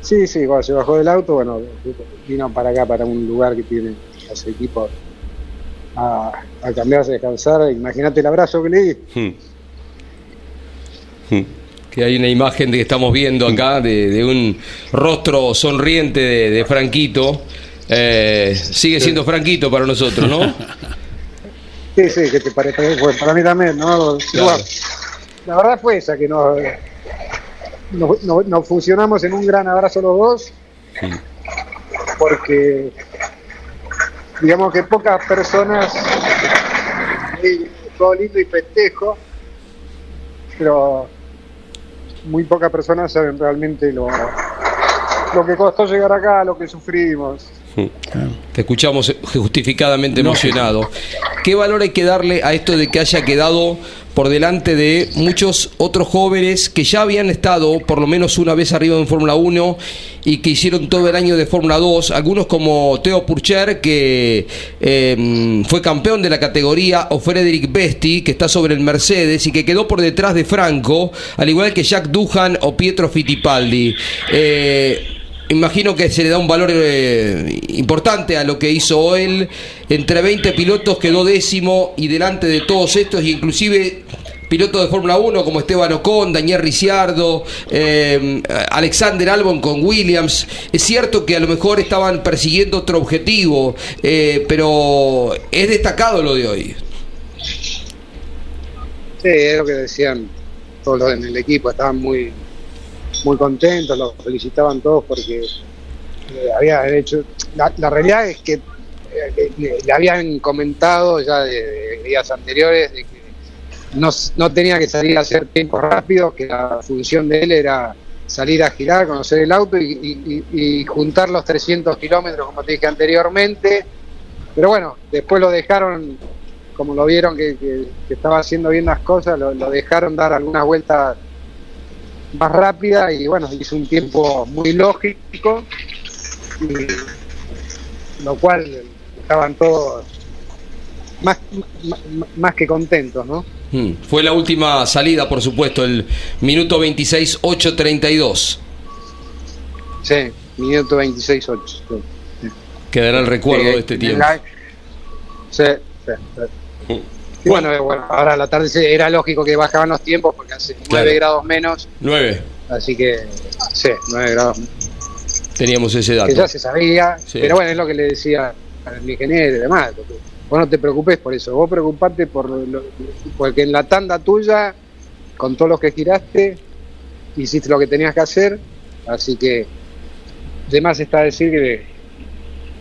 Sí, sí, cuando se bajó del auto, bueno, vino para acá, para un lugar que tiene los equipos a, cambiarse, a descansar. Imagínate el abrazo que le di. Hmm. Hmm. Que hay una imagen que estamos viendo acá de, un rostro sonriente de, Franquito. Eh, sigue siendo Franquito para nosotros, ¿no? Sí, sí, que te parece, pues para mí también, ¿no? La verdad fue esa, que nos, nos, funcionamos en un gran abrazo los dos, porque digamos que pocas personas, todo lindo y festejo, pero muy pocas personas saben realmente lo, lo que costó llegar acá, lo que sufrimos. Te escuchamos justificadamente emocionado. ¿Qué valor hay que darle a esto de que haya quedado por delante de muchos otros jóvenes que ya habían estado por lo menos una vez arriba en Fórmula 1 y que hicieron todo el año de Fórmula 2, algunos como Theo Purcher que em, fue campeón de la categoría o Frederick Besti que está sobre el Mercedes y que quedó por detrás de Franco, al igual que Jack Duhan o Pietro Fittipaldi. Eh, imagino que se le da un valor eh, importante a lo que hizo él. Entre 20 pilotos quedó décimo y delante de todos estos, y inclusive pilotos de Fórmula 1 como Esteban Ocon, Daniel Ricciardo, eh, Alexander Albon con Williams. Es cierto que a lo mejor estaban persiguiendo otro objetivo, eh, pero es destacado lo de hoy. Sí, es lo que decían todos los en el equipo, estaban muy, muy contentos, los felicitaban todos porque eh, había hecho. La, la realidad es que eh, le, habían comentado ya de, días anteriores de que no, no tenía que salir a hacer tiempos rápidos, que la función de él era salir a girar, conocer el auto y, y- juntar los 300 kilómetros, como te dije anteriormente. Pero bueno, después lo dejaron, como lo vieron que, que- estaba haciendo bien las cosas, lo dejaron dar algunas vueltas más rápidas y bueno, hizo un tiempo muy lógico, y lo cual estaban todos más, más, más que contentos, ¿no? Hmm. Fue la última salida, por supuesto, el minuto 26, 8.32. Sí, minuto 26-8. sí. Quedará el recuerdo de este tiempo. la- Sí, sí, sí. Y bueno, eh, bueno, ahora a la tarde era lógico que bajaban los tiempos porque hace 9 Claro. grados menos, 9. así que sí, 9 grados Teníamos ese que dato. ya se sabía, Sí. pero bueno, es lo que le decía al ingeniero y demás. porque Vos no te preocupes por eso, vos preocupate por lo, porque en la tanda tuya, con todos los que giraste, hiciste lo que tenías que hacer, así que de más está decir que,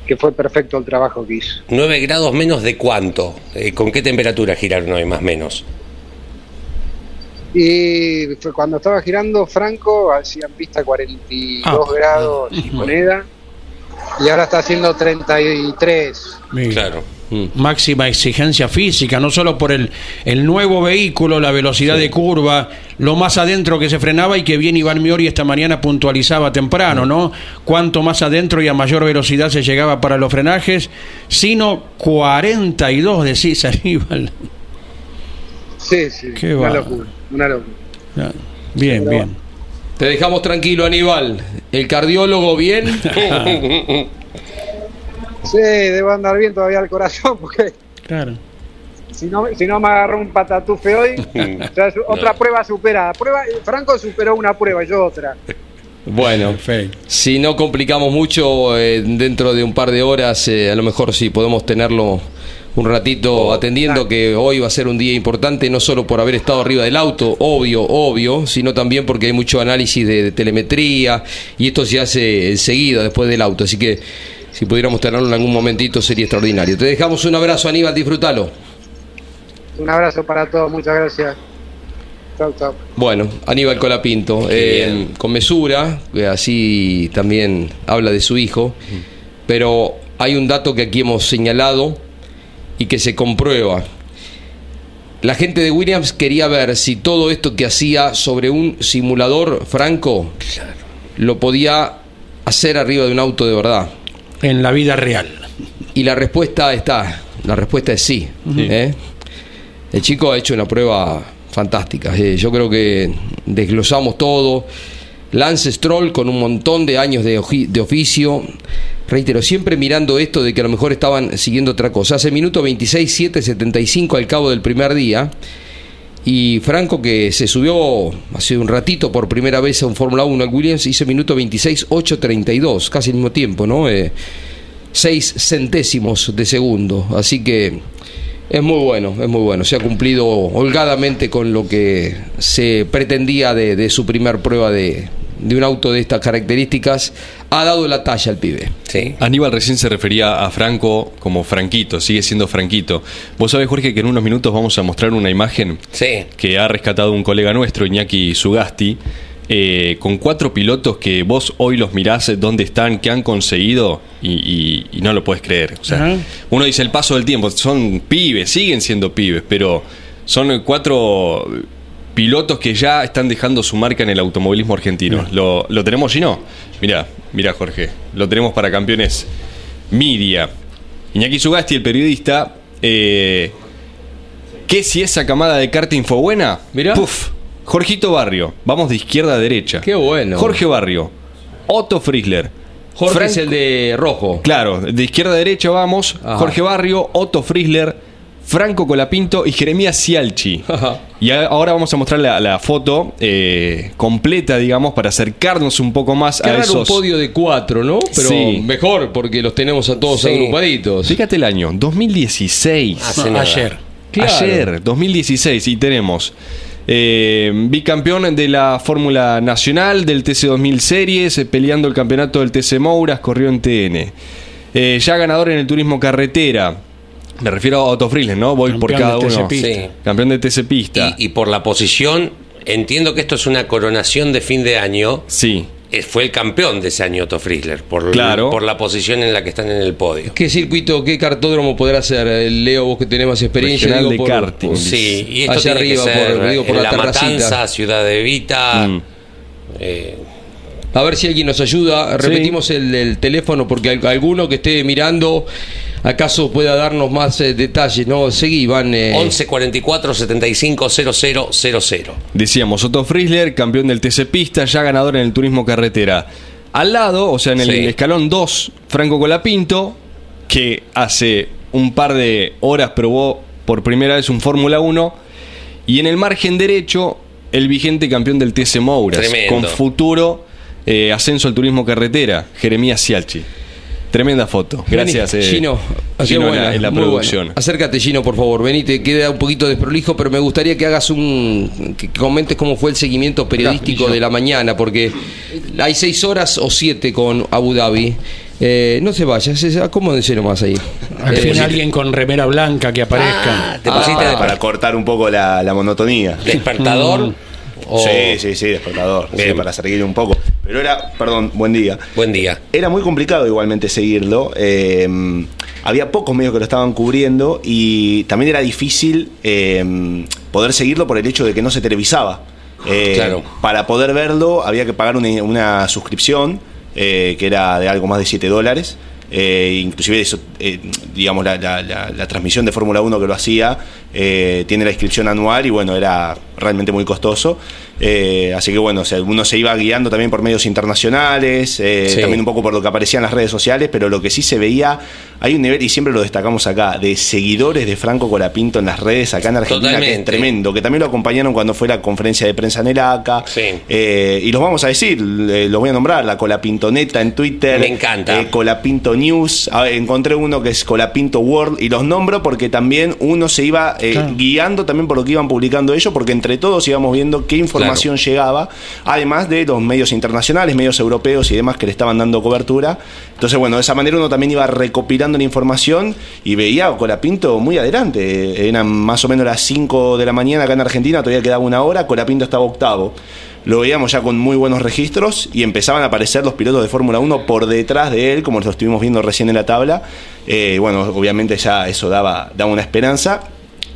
que fue perfecto el trabajo que hizo. 9 grados menos de cuánto? Eh, ¿Con qué temperatura giraron hoy más o menos? Y fue cuando estaba girando Franco, hacían pista 42 Ah. grados y moneda, y ahora está haciendo 33. Mira. Claro. Máxima exigencia física, no solo por el, el nuevo vehículo, la velocidad de curva, lo más adentro que se frenaba y que bien Iván Miori esta mañana puntualizaba temprano, ¿no? Cuanto más adentro y a mayor velocidad se llegaba para los frenajes, sino 42 decís (laughs) Aníbal. Sí, sí, Qué una va. locura, una locura. Ah, Bien, Pero- bien. Te dejamos tranquilo, Aníbal. El cardiólogo bien. (laughs) Sí, debo andar bien todavía el corazón (laughs) porque Claro. si no, si no me agarró un patatufe hoy, (laughs) otra prueba superada. Prueba, Franco superó una prueba, yo otra. Bueno, Perfecto. si no complicamos mucho, eh, dentro de un par de horas, eh, a lo mejor sí podemos tenerlo un ratito atendiendo, que hoy va a ser un día importante, no solo por haber estado arriba del auto, obvio, obvio, sino también porque hay mucho análisis de, de telemetría y esto se hace enseguida después del auto. Así que si pudiéramos tenerlo en algún momentito sería extraordinario. Te dejamos un abrazo, Aníbal, disfrútalo. Un abrazo para todos, muchas gracias. Chau, chau. Bueno, Aníbal Colapinto, eh, con mesura, así también habla de su hijo, pero hay un dato que aquí hemos señalado y que se comprueba. La gente de Williams quería ver si todo esto que hacía sobre un simulador franco lo podía hacer arriba de un auto de verdad. En la vida real. Y la respuesta está, la respuesta es sí. ¿eh? El chico ha hecho una prueba fantástica. eh, yo creo que desglosamos todo. Lance Stroll con un montón de años de, de oficio. Reitero, siempre mirando esto de que a lo mejor estaban siguiendo otra cosa. Hace minuto 26, 7, 75 al cabo del primer día. Y Franco, que se subió hace un ratito por primera vez a un Fórmula 1 al Williams, hizo minuto 26, 8, 32, casi el mismo tiempo, ¿no? Eh, seis centésimos de segundo. Así que es muy bueno, es muy bueno. Se ha cumplido holgadamente con lo que se pretendía de, de su primer prueba de, de un auto de estas características. Ha dado la talla al pibe. Sí. Aníbal recién se refería a Franco como Franquito, sigue siendo Franquito. Vos sabés, Jorge, que en unos minutos vamos a mostrar una imagen Sí. que ha rescatado un colega nuestro, Iñaki Sugasti, eh, con cuatro pilotos que vos hoy los mirás dónde están, qué han conseguido y, y- y no lo puedes creer. O sea, uno dice el paso del tiempo, son pibes, siguen siendo pibes, pero son cuatro pilotos que ya están dejando su marca en el automovilismo argentino. ¿Lo, lo tenemos y no? Mirá, mirá Jorge, lo tenemos para campeones media. Iñaki Sugasti, el periodista, eh, ¿qué si esa camada de karting fue buena? Mirá. Puf, Jorgito Barrio, vamos de izquierda a derecha. Qué bueno. Jorge Barrio, Otto Friesler. Jorge es el de rojo. Claro, de izquierda a derecha vamos. Ajá. Jorge Barrio, Otto Friesler, Franco Colapinto y Jeremías Cialchi. y a- ahora vamos a mostrar la, la foto eh, completa, digamos, para acercarnos un poco más Qué a raro un esos. podio de cuatro, ¿no? Pero Sí. mejor porque los tenemos a todos Sí. agrupaditos. Fíjate el año, 2016. Hace No, nada. ayer. Claro. Ayer, 2016, y tenemos eh, bicampeón de la Fórmula Nacional del TC 2000 Series, eh, peleando el campeonato del TC Mouras, corrió en TN. Eh, ya ganador en el turismo carretera. Me refiero a Otto Friesland, ¿no? Voy por cada uno. Sí. Campeón de TC Pista. Y, y por la posición, entiendo que esto es una coronación de fin de año. Sí. Eh, Fue el campeón de ese año Otto Friesler, por, Claro. por la posición en la que están en el podio. ¿Qué circuito, qué cartódromo podrá ser? Eh, Leo, vos que tenés más experiencia. Regional digo, de por- karting. por- Sí, y esto allá arriba, que ser por, digo, por en la. Matanza, Ciudad de Vita. Mm. eh, A ver si alguien nos ayuda. Repetimos el, el teléfono porque al- alguno que esté mirando, acaso pueda darnos más eh, detalles. No, seguí, Iván. eh, 11 44 75 00 00. Decíamos, Otto Friesler, campeón del TC Pista, ya ganador en el turismo carretera. Al lado, o sea, en el Sí. escalón 2, Franco Colapinto, que hace un par de horas probó por primera vez un Fórmula 1. Y en el margen derecho, el vigente campeón del TC Mouras, Tremendo. con futuro eh, ascenso al turismo carretera, Jeremías Cialchi. Tremenda foto. Gracias, Vení, eh, Gino. Qué Gino, en buena, la, en la producción. buena. Acércate, Gino, por favor. Vení, te queda un poquito desprolijo, pero me gustaría que hagas un. que comentes cómo fue el seguimiento periodístico de la mañana, porque hay seis horas o siete con Abu Dhabi. Eh, no se vayas, es- acomódense nomás ahí. Al Eh, fin alguien con remera blanca que aparezca. Ah, ¿Te pusiste Ah, de- para cortar un poco la, la monotonía. despertador? o- Sí, sí, sí, despertador. sí, para seguir un poco. Pero era, perdón, buen día. Buen día. Era muy complicado igualmente seguirlo. eh, había pocos medios que lo estaban cubriendo y también era difícil eh, poder seguirlo por el hecho de que no se televisaba. Eh, Claro. Para poder verlo había que pagar una, una suscripción eh, que era de algo más de 7 dólares. Inclusive eso, digamos la, la- la- la transmisión de Fórmula 1 que lo hacía eh, tiene la inscripción anual y bueno era realmente muy costoso Eh, así que bueno o sea, uno se iba guiando también por medios internacionales eh, Sí. también un poco por lo que aparecía en las redes sociales pero lo que sí se veía hay un nivel y siempre lo destacamos acá de seguidores de Franco Colapinto en las redes acá en Argentina que es Totalmente. tremendo que también lo acompañaron cuando fue la conferencia de prensa en el ACA Sí. Eh, y los vamos a decir los voy a nombrar la Colapintoneta en Twitter Me encanta. Colapinto News, A ver, encontré uno que es Colapinto World y los nombro porque también uno se iba eh, Claro. guiando también por lo que iban publicando ellos, porque entre todos íbamos viendo qué información llegaba, además de los medios internacionales, medios europeos y demás que le estaban dando cobertura. Entonces, bueno, de esa manera uno también iba recopilando la información y veía a Colapinto muy adelante. Eran más o menos las 5 de la mañana acá en Argentina, todavía quedaba una hora, Colapinto estaba octavo lo veíamos ya con muy buenos registros y empezaban a aparecer los pilotos de Fórmula 1 por detrás de él, como lo estuvimos viendo recién en la tabla. Eh, bueno, obviamente ya eso daba, daba una esperanza.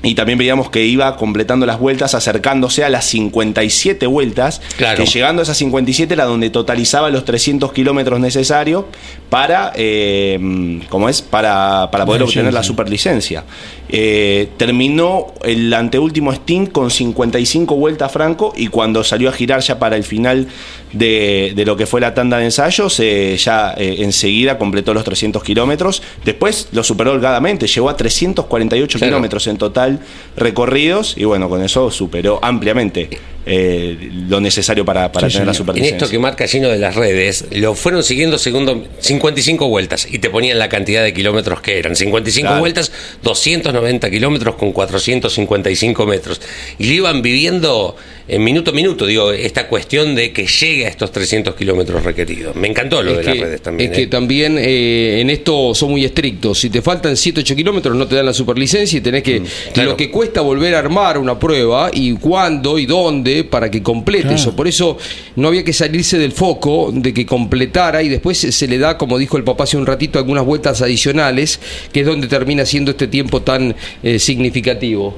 Y también veíamos que iba completando las vueltas, acercándose a las 57 vueltas, Claro. que llegando a esas 57 era donde totalizaba los 300 kilómetros necesarios para, eh, ¿cómo es? Para, para poder obtener la licencia. superlicencia. Eh, terminó el anteúltimo stint con 55 vueltas Franco y cuando salió a girar ya para el final de, de lo que fue la tanda de ensayos, eh, ya eh, enseguida completó los 300 kilómetros. Después lo superó holgadamente, llegó a 348 Claro. kilómetros en total recorridos y bueno, con eso superó ampliamente eh, lo necesario para, para Sí, tener la señor. En superlicencia. esto que marca lleno de las redes, lo fueron siguiendo segundo 55 vueltas y te ponían la cantidad de kilómetros que eran. 55 Claro. vueltas, 290 kilómetros con 455 metros. Y lo iban viviendo en minuto a minuto, digo, esta cuestión de que llegue a estos 300 kilómetros requeridos. Me encantó lo Es de que, las redes también. es que ¿eh? también eh, en esto son muy estrictos. Si te faltan 7, 8 kilómetros, no te dan la superlicencia y tenés que. Mm, claro. Lo que cuesta volver a armar una prueba y cuándo y dónde para que complete Claro. eso. Por eso no había que salirse del foco de que completara y después se se le da, como dijo el papá hace un ratito, algunas vueltas adicionales, que es donde termina siendo este tiempo tan eh, significativo.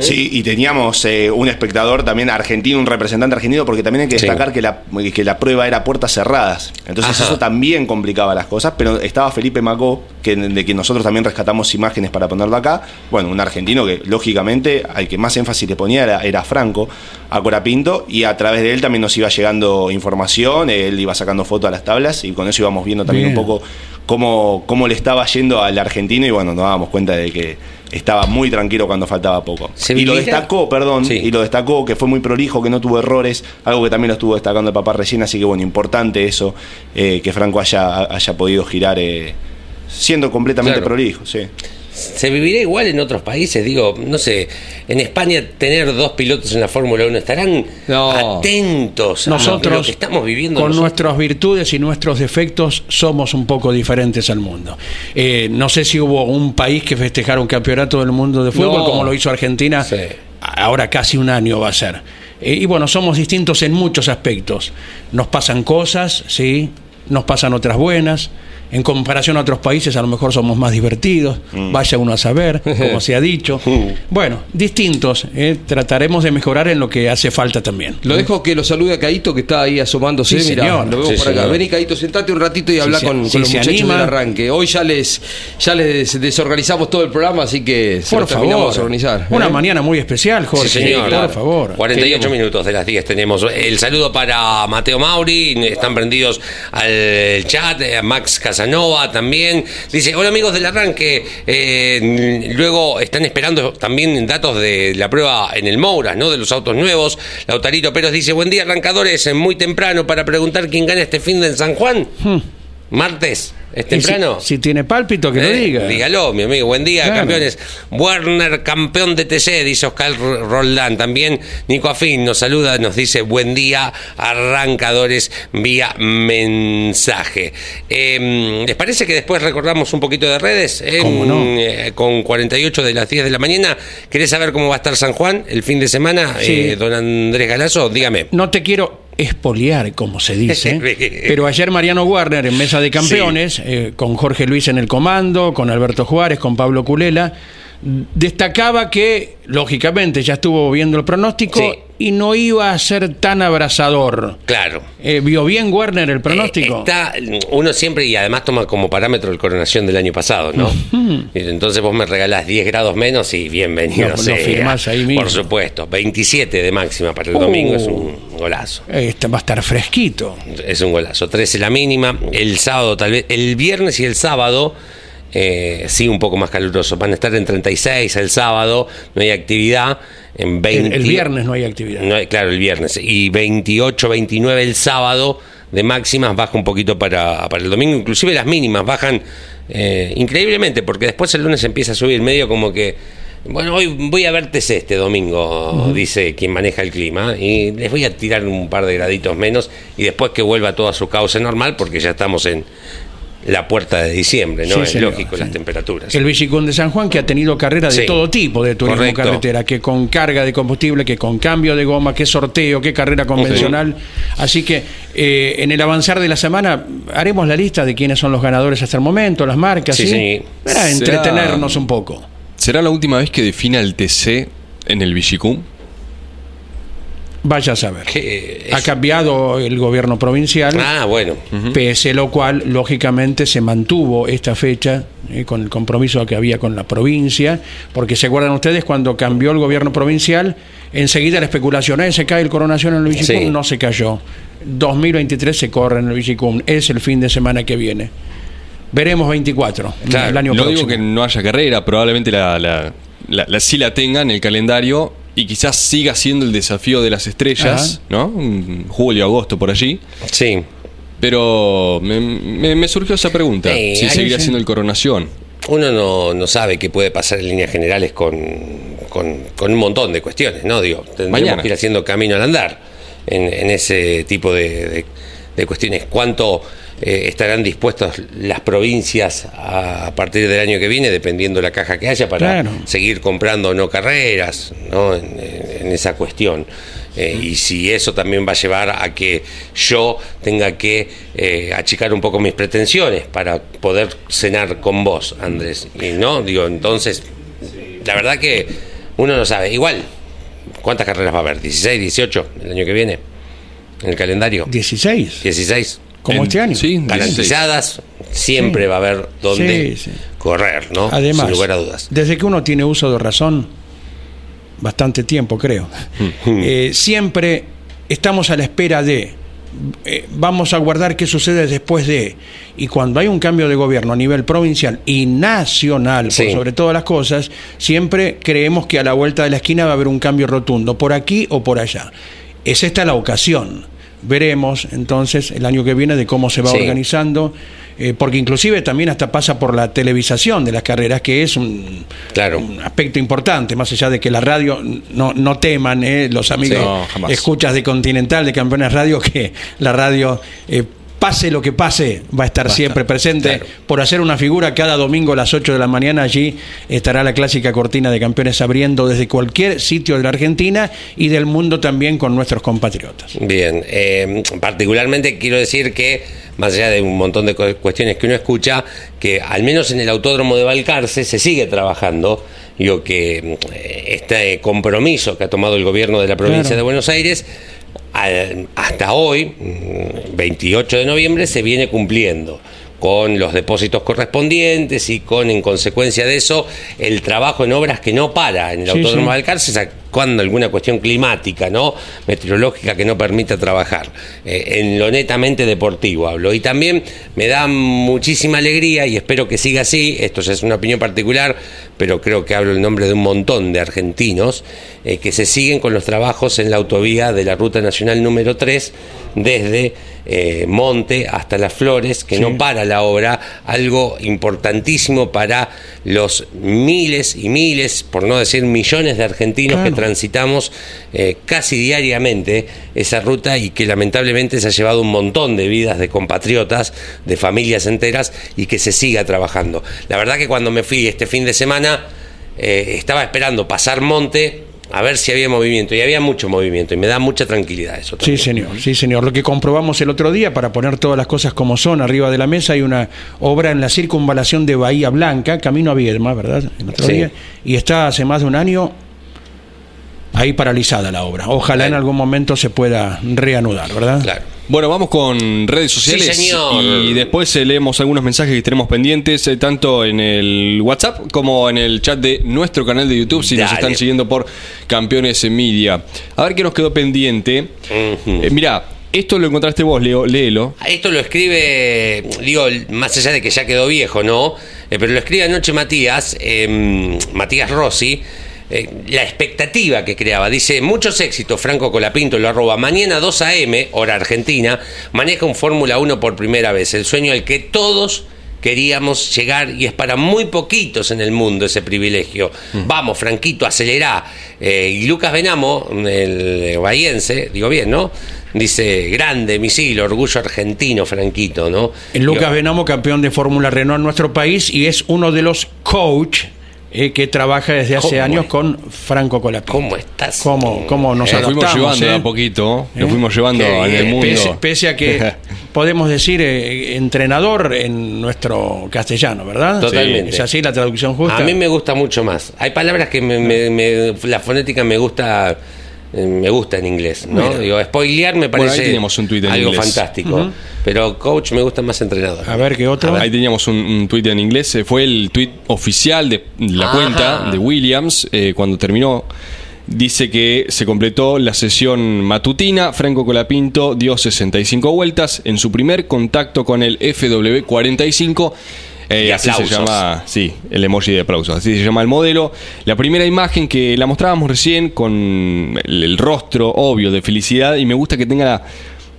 Sí, y teníamos eh, un espectador también argentino, un representante argentino, porque también hay que Sí. destacar que, la, que la prueba era puertas cerradas. Entonces Ajá. eso también complicaba las cosas, pero estaba Felipe Macó, que, de quien nosotros también rescatamos imágenes para ponerlo acá. Bueno, un argentino que lógicamente al que más énfasis le ponía era, era Franco, a Corapinto, y a través de él también nos iba llegando información, él iba sacando fotos a las tablas y con eso íbamos viendo también Bien. un poco cómo, cómo le estaba yendo al argentino y bueno, nos dábamos cuenta de que estaba muy tranquilo cuando faltaba poco. ¿Se Y lo destacó, perdón, Sí. y lo destacó que fue muy prolijo, que no tuvo errores, algo que también lo estuvo destacando el papá recién, así que bueno, importante eso, eh, que Franco haya, haya podido girar eh, siendo completamente Claro. prolijo, sí. ¿Se vivirá igual en otros países? Digo, no sé, en España tener dos pilotos en la Fórmula 1, ¿estarán No. atentos a lo Nosotros, que estamos viviendo? con nosotros? nuestras virtudes y nuestros defectos, somos un poco diferentes al mundo. Eh, no sé si hubo un país que festejara un campeonato del mundo de fútbol No. como lo hizo Argentina. Sí. Ahora casi un año va a ser. Eh, y bueno, somos distintos en muchos aspectos. Nos pasan cosas, sí, nos pasan otras buenas. En comparación a otros países, a lo mejor somos más divertidos. Vaya uno a saber, (laughs) como se ha dicho. Bueno, distintos. eh, trataremos de mejorar en lo que hace falta también. Lo dejo que lo salude a Caito que está ahí asomándose. Sí, Mirá, señor. lo vemos Sí, por acá. señor. Vení, Caito, sentate un ratito y habla con, con los muchachos anima. del arranque. Hoy ya les, ya les desorganizamos todo el programa, así que se Por lo terminamos favor. de organizar. Una ¿eh? mañana muy especial, Jorge. Sí, señor. Por favor. 48 Queremos- minutos de las 10 tenemos. El saludo para Mateo Mauri, están prendidos al chat, a Max Casanova también. Dice, hola amigos del arranque, eh, luego están esperando también datos de la prueba en el Mouras, ¿no? De los autos nuevos. Lautarito Pérez dice, buen día arrancadores, muy temprano para preguntar quién gana este fin de en San Juan. Martes, ¿es temprano? Si, si tiene pálpito, que lo Eh, diga. Dígalo, mi amigo. Buen día, Claro. campeones. Werner, campeón de TC, dice Oscar Roldán. También Nico Afín nos saluda, nos dice buen día, arrancadores vía mensaje. Eh, ¿Les parece que después recordamos un poquito de redes? Eh, ¿Cómo no? eh, con 48 de las 10 de la mañana. ¿Querés saber cómo va a estar San Juan el fin de semana? Sí. Eh, don Andrés Galazo, dígame. No te quiero espoliar, como se dice, (laughs) pero ayer Mariano Warner en Mesa de Campeones, eh, con Jorge Luis en el comando, con Alberto Juárez, con Pablo Culela, destacaba que, lógicamente, ya estuvo viendo el pronóstico Sí. Y no iba a ser tan abrazador. Claro. Eh, ¿Vio bien Warner el pronóstico? Eh, está, uno siempre, y además toma como parámetro el coronación del año pasado, ¿no? Entonces vos me regalás 10 grados menos y bienvenido lo firmás ahí mismo. Por supuesto, 27 de máxima para el Uh. domingo es un golazo. Este va a estar fresquito. Es un golazo. 13 la mínima. El sábado, tal vez. El viernes y el sábado. eh, sí, un poco más caluroso. Van a estar en 36 el sábado. No hay actividad. En El, 20, el viernes no hay actividad. no hay- claro, el viernes. Y 28, 29 el sábado de máximas baja un poquito para, para el domingo. Inclusive las mínimas bajan eh, increíblemente porque después el lunes empieza a subir medio como que... Bueno, hoy voy a ver TC este domingo, dice quien maneja el clima, y les voy a tirar un par de graditos menos y después que vuelva todo a su cauce normal porque ya estamos en la puerta de diciembre, ¿no? Sí, es señor, lógico sí. las temperaturas. El Bicicún de San Juan que ha tenido carreras de Sí. todo tipo de turismo Correcto. carretera, que con carga de combustible, que con cambio de goma, que sorteo, que carrera convencional. Así que eh, en el avanzar de la semana haremos la lista de quiénes son los ganadores hasta el momento, las marcas, Sí, ¿sí? sí. Para Será- entretenernos un poco. ¿Será la última vez que defina el TC en el Vigicum? Vaya a saber. Ha cambiado el gobierno provincial. Ah, bueno. Pese a lo cual, lógicamente, se mantuvo esta fecha eh, con el compromiso que había con la provincia, porque se acuerdan ustedes cuando cambió el gobierno provincial, enseguida la especulación, eh, se cae el coronación en el Vigicum, Sí. no se cayó. 2023 se corre en el Vigicum, es el fin de semana que viene. Veremos 24, Claro, el año No próximo. digo que no haya carrera, probablemente la, la, la- la- sí la tenga en el calendario y quizás siga siendo el desafío de las estrellas, ¿no? Julio, agosto, por allí. Sí. Pero me, me- me surgió esa pregunta, si seguirá sí. siendo el coronación. Uno no, no sabe qué puede pasar en líneas generales con, con, con un montón de cuestiones, ¿no? Digo, tendremos Mañana. que ir haciendo camino al andar en, en ese tipo de, de- de cuestiones. ¿Cuánto eh, estarán dispuestas las provincias a, a partir del año que viene, dependiendo la caja que haya, para Claro. seguir comprando o no carreras, ¿no? En, en- en esa cuestión. Eh, y si eso también va a llevar a que yo tenga que eh, achicar un poco mis pretensiones para poder cenar con vos, Andrés. Y no, digo, entonces, la verdad que uno no sabe. Igual, ¿cuántas carreras va a haber? ¿16, 18 el año que viene? En el calendario. 16, 16. Como En- este año. Sí, 16. Garantizadas, siempre Sí. va a haber donde Sí, sí. correr, ¿no? Además, Sin lugar a dudas. desde que uno tiene uso de razón, bastante tiempo creo, (laughs) eh, siempre estamos a la espera de eh, vamos a guardar qué sucede después de. Y cuando hay un cambio de gobierno a nivel provincial y nacional, por sobre todas las cosas, siempre creemos que a la vuelta de la esquina va a haber un cambio rotundo, por aquí o por allá. Es esta la ocasión. Veremos entonces el año que viene de cómo se va Sí. organizando, eh, porque inclusive también hasta pasa por la televisación de las carreras, que es un, Claro. un aspecto importante, más allá de que la radio, no, no teman eh, los amigos Sí, no, jamás. escuchas de Continental, de Campeones Radio, que la radio, eh, pase lo que pase, va a estar siempre presente. Por hacer una figura, cada domingo a las 8 de la mañana allí estará la clásica cortina de campeones abriendo desde cualquier sitio de la Argentina y del mundo también con nuestros compatriotas. Bien, eh, particularmente quiero decir que, más allá de un montón de cu- cuestiones que uno escucha, que al menos en el autódromo de Balcarce se sigue trabajando. Digo que eh, este compromiso que ha tomado el gobierno de la provincia Claro. de Buenos Aires, al- hasta hoy, mm, 28 de noviembre, se viene cumpliendo con los depósitos correspondientes y con, en consecuencia de eso, el trabajo en obras que no para en el Sí, autódromo sí. de Balcarce, sacando alguna cuestión climática, ¿no? Meteorológica que no permita trabajar. Eh, en lo netamente deportivo hablo. Y también me da muchísima alegría y espero que siga así. Esto ya es una opinión particular, pero creo que hablo en nombre de un montón de argentinos eh, que se siguen con los trabajos en la autovía de la Ruta Nacional número 3 desde eh, Monte hasta Las Flores, que no para la obra, algo importantísimo para los miles y miles, por no decir millones de argentinos Claro. que transitamos eh, casi diariamente esa ruta y que lamentablemente se ha llevado un montón de vidas de compatriotas, de familias enteras y que se siga trabajando. La verdad que cuando me fui este fin de semana eh, estaba esperando pasar monte a ver si había movimiento y había mucho movimiento y me da mucha tranquilidad eso. Sí, también. señor, sí, señor. Lo que comprobamos el otro día, para poner todas las cosas como son, arriba de la mesa hay una obra en la circunvalación de Bahía Blanca, camino a Viedma, ¿verdad? El otro Sí. día, y está hace más de un año ahí paralizada la obra. Ojalá en algún momento se pueda reanudar, ¿verdad? Claro. Bueno, vamos con redes sociales Sí, señor. y después eh, leemos algunos mensajes que tenemos pendientes, eh, tanto en el WhatsApp como en el chat de nuestro canal de YouTube, si nos están siguiendo por Campeones en Media. A ver qué nos quedó pendiente. Eh, mirá, esto lo encontraste vos, Leo, léelo. Esto lo escribe, digo, más allá de que ya quedó viejo, ¿no? Eh, pero lo escribe anoche Matías, eh, Matías Rossi, eh, la expectativa que creaba. Dice, muchos éxitos, Franco Colapinto lo arroba. Mañana 2 a.m., hora argentina, maneja un Fórmula 1 por primera vez. El sueño al que todos queríamos llegar y es para muy poquitos en el mundo ese privilegio. Vamos, Franquito, acelerá. Eh, y Lucas Benamo, el bahiense, digo bien, ¿no? Dice, grande misil, orgullo argentino, Franquito, ¿no? El Lucas Digo, Benamo, campeón de Fórmula Renault en nuestro país, y es uno de los coach eh, que trabaja desde hace ¿Cómo años es? con Franco Colapinto. ¿Cómo estás? ¿Cómo, cómo nos Lo fuimos llevando de eh? a poquito, lo ¿Eh? fuimos llevando en el mundo. Pese, pese a que (laughs) podemos decir eh, entrenador en nuestro castellano, ¿verdad? Totalmente. ¿Es así la traducción justa? A mí me gusta mucho más. Hay palabras que me, me- me- la fonética me gusta eh, me gusta en inglés, ¿no? Mira. Digo, spoilear me Bueno, parece ahí teníamos un tuit en algo inglés. fantástico. Pero coach me gusta más entrenador. A ver, ¿qué otro? Ahí teníamos un, un tuit en inglés, eh, fue el tuit oficial de la Ajá. cuenta de Williams eh, cuando terminó. Dice que se completó la sesión matutina. Franco Colapinto dio 65 vueltas en su primer contacto con el FW45. Eh, así se llama, sí, el emoji de aplausos. Así se llama el modelo. La primera imagen que la mostrábamos recién con el, el rostro obvio de felicidad y me gusta que tenga la-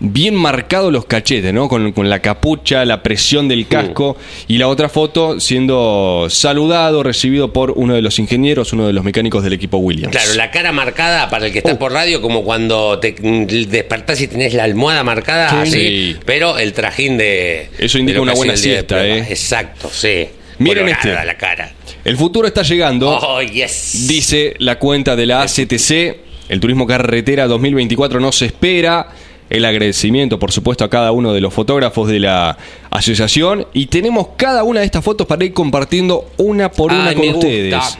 bien marcados los cachetes, ¿no? Con, con la capucha, la presión del casco y la otra foto siendo saludado, recibido por uno de los ingenieros, uno de los mecánicos del equipo Williams. Claro, la cara marcada para el que está Oh. por radio, como cuando te despertás y tenés la almohada marcada, Sí. así, Sí. pero el trajín de. Eso indica una buena siesta. ¿eh? Exacto, sí. Miren Colorada este. la cara. El futuro está llegando. Oh, yes. Dice la cuenta de la ACTC, el turismo carretera 2024 no se espera. El agradecimiento, por supuesto, a cada uno de los fotógrafos de la asociación. Y tenemos cada una de estas fotos para ir compartiendo una por una Ay, con me gusta. ustedes.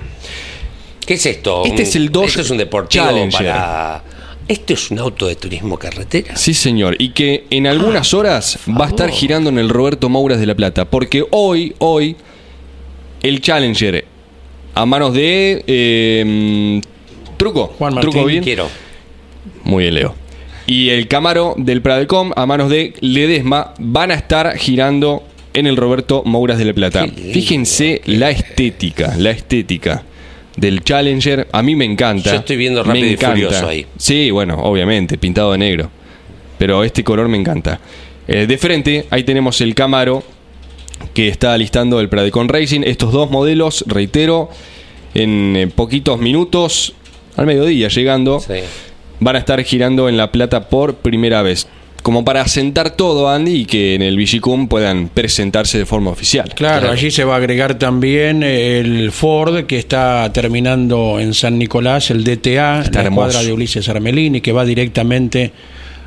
¿Qué es esto? Este es el Dodge Esto es un deportivo Challenger. para. ¿Esto es un auto de turismo carretera? Sí, señor. Y que en algunas horas va a estar girando en el Roberto Mouras de La Plata. Porque hoy, hoy, el Challenger a manos de. eh, Truco. Juan Truco bien. Quiero. Muy bien, Leo. Y el Camaro del Pradecom a manos de Ledesma van a estar girando en el Roberto Mouras de la Plata. Fíjense la estética, la estética del Challenger. A mí me encanta. Yo estoy viendo Me Rápido y encanta. Furioso ahí. Sí, bueno, obviamente, pintado de negro. Pero este color me encanta. Eh, de frente, ahí tenemos el Camaro que está listando el Pradecon Racing. Estos dos modelos, reitero, en eh, poquitos minutos, al mediodía llegando, Sí. Van a estar girando en La Plata por primera vez. Como para asentar todo, Andy, y que en el Vigicum puedan presentarse de forma oficial. Claro, Claro. allí se va a agregar también el Ford que está terminando en San Nicolás, el DTA, Está la hermoso. escuadra de Ulises Armelini, que va directamente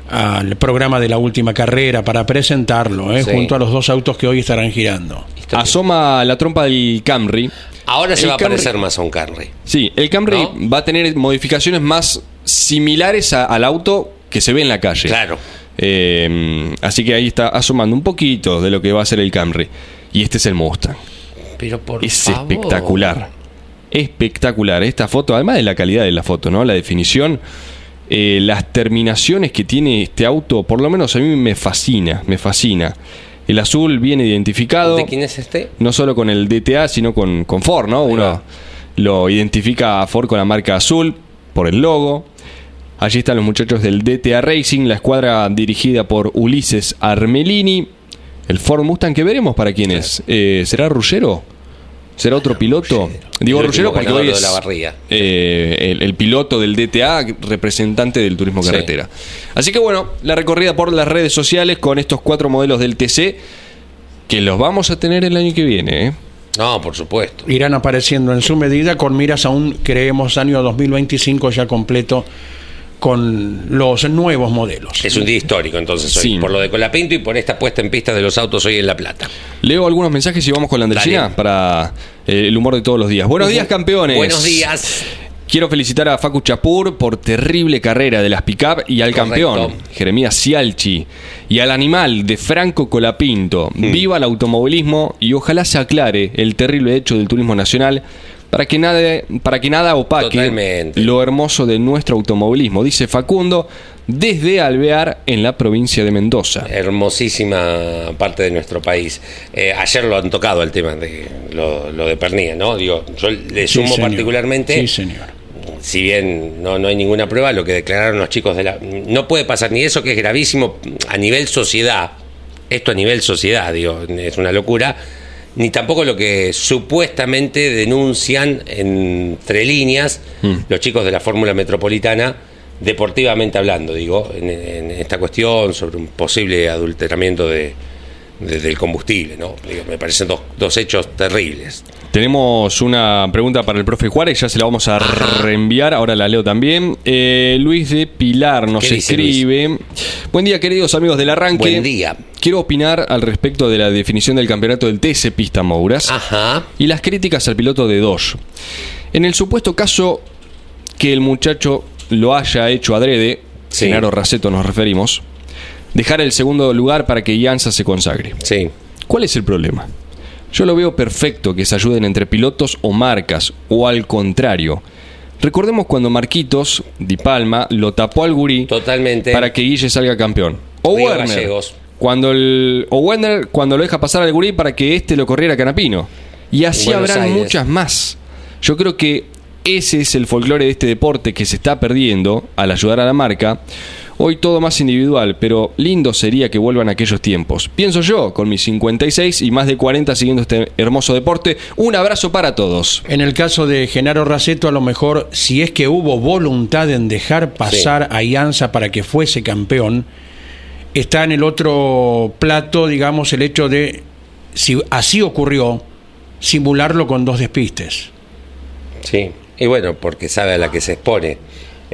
al programa de la última carrera para presentarlo, ¿eh? Sí. junto a los dos autos que hoy estarán girando. Asoma la trompa del Camry. Ahora se El va a Camry- parecer más a un Camry. Sí, el Camry ¿No? va a tener modificaciones más similares a- al auto que se ve en la calle. Claro. Eh, así que ahí está asomando un poquito de lo que va a ser el Camry. Y este es el Mustang. Pero por Es favor. espectacular. Espectacular. Esta foto, además de la calidad de la foto, ¿no? La definición, eh, las terminaciones que tiene este auto, por lo menos a mí me fascina, me fascina. El azul viene identificado. ¿De quién es este? no solo con el DTA, sino con, con Ford, ¿no? Uno lo identifica a Ford con la marca azul por el logo. Allí están los muchachos del DTA Racing, la escuadra dirigida por Ulises Armelini. El Ford Mustang que veremos para quién es. Eh, ¿Será Ruggero? ¿Será otro piloto? Digo último porque hoy de es eh, el, el piloto del DTA, representante del turismo Sí. carretera. Así que bueno, la recorrida por las redes sociales con estos cuatro modelos del TC, que los vamos a tener el año que viene. ¿eh? No, por supuesto. Irán apareciendo en su medida con miras a un, creemos, año 2025 ya completo con los nuevos modelos. Es un día histórico entonces hoy, Sí. por lo de Colapinto y por esta puesta en pista de los autos hoy en La Plata. Leo algunos mensajes y vamos con la Andresina Dale. para eh, el humor de todos los días. Buenos días, campeones. Buenos días. Quiero felicitar a Facu Chapur por terrible carrera de las pick-up y al Correcto. campeón, Jeremías Cialchi, y al animal de Franco Colapinto. Hmm. Viva el automovilismo y ojalá se aclare el terrible hecho del turismo nacional para que nada, para que nada opaque Totalmente. lo hermoso de nuestro automovilismo, dice Facundo, desde Alvear en la provincia de Mendoza. Hermosísima parte de nuestro país. Eh, ayer lo han tocado el tema de lo, lo de Pernilla, ¿no? Digo, yo le sumo particularmente, Sí, señor. si bien no, no hay ninguna prueba, lo que declararon los chicos de la... No puede pasar ni eso, que es gravísimo a nivel sociedad, esto a nivel sociedad, digo, es una locura, ni tampoco lo que supuestamente denuncian entre líneas Mm. los chicos de la Fórmula Metropolitana, deportivamente hablando, digo, en, en esta cuestión sobre un posible adulteramiento de, de- del combustible, ¿no? Me parecen dos, dos hechos terribles. Tenemos una pregunta para el profe Juárez, ya se la vamos a reenviar, ahora la leo también. Eh, Luis de Pilar nos ¿Qué dice escribe. Buen día, queridos amigos del arranque. Buen día. Quiero opinar al respecto de la definición del campeonato del TC Pista Mouras Ajá. y las críticas al piloto de Dodge. En el supuesto caso que el muchacho lo haya hecho adrede, Sí. Genaro Raceto nos referimos, dejar el segundo lugar para que Ianza se consagre. Sí. ¿Cuál es el problema? Yo lo veo perfecto que se ayuden entre pilotos o marcas, o al contrario. Recordemos cuando Marquitos, Di Palma, lo tapó al gurí Totalmente. para que Guille salga campeón. O Río Werner, Gallegos. cuando el, o Werner cuando lo deja pasar al gurí para que éste lo corriera a Canapino. Y así Buenos habrán Aires. muchas más. Yo creo que ese es el folclore de este deporte que se está perdiendo al ayudar a la marca. Hoy todo más individual, pero lindo sería que vuelvan aquellos tiempos. Pienso yo, con mis 56 y más de 40 siguiendo este hermoso deporte. Un abrazo para todos. En el caso de Genaro Raceto, a lo mejor, si es que hubo voluntad en dejar pasar a Ianza para que fuese campeón, está en el otro plato, digamos, el hecho de, si así ocurrió, simularlo con dos despistes. Sí, y bueno, porque sabe a la que se expone.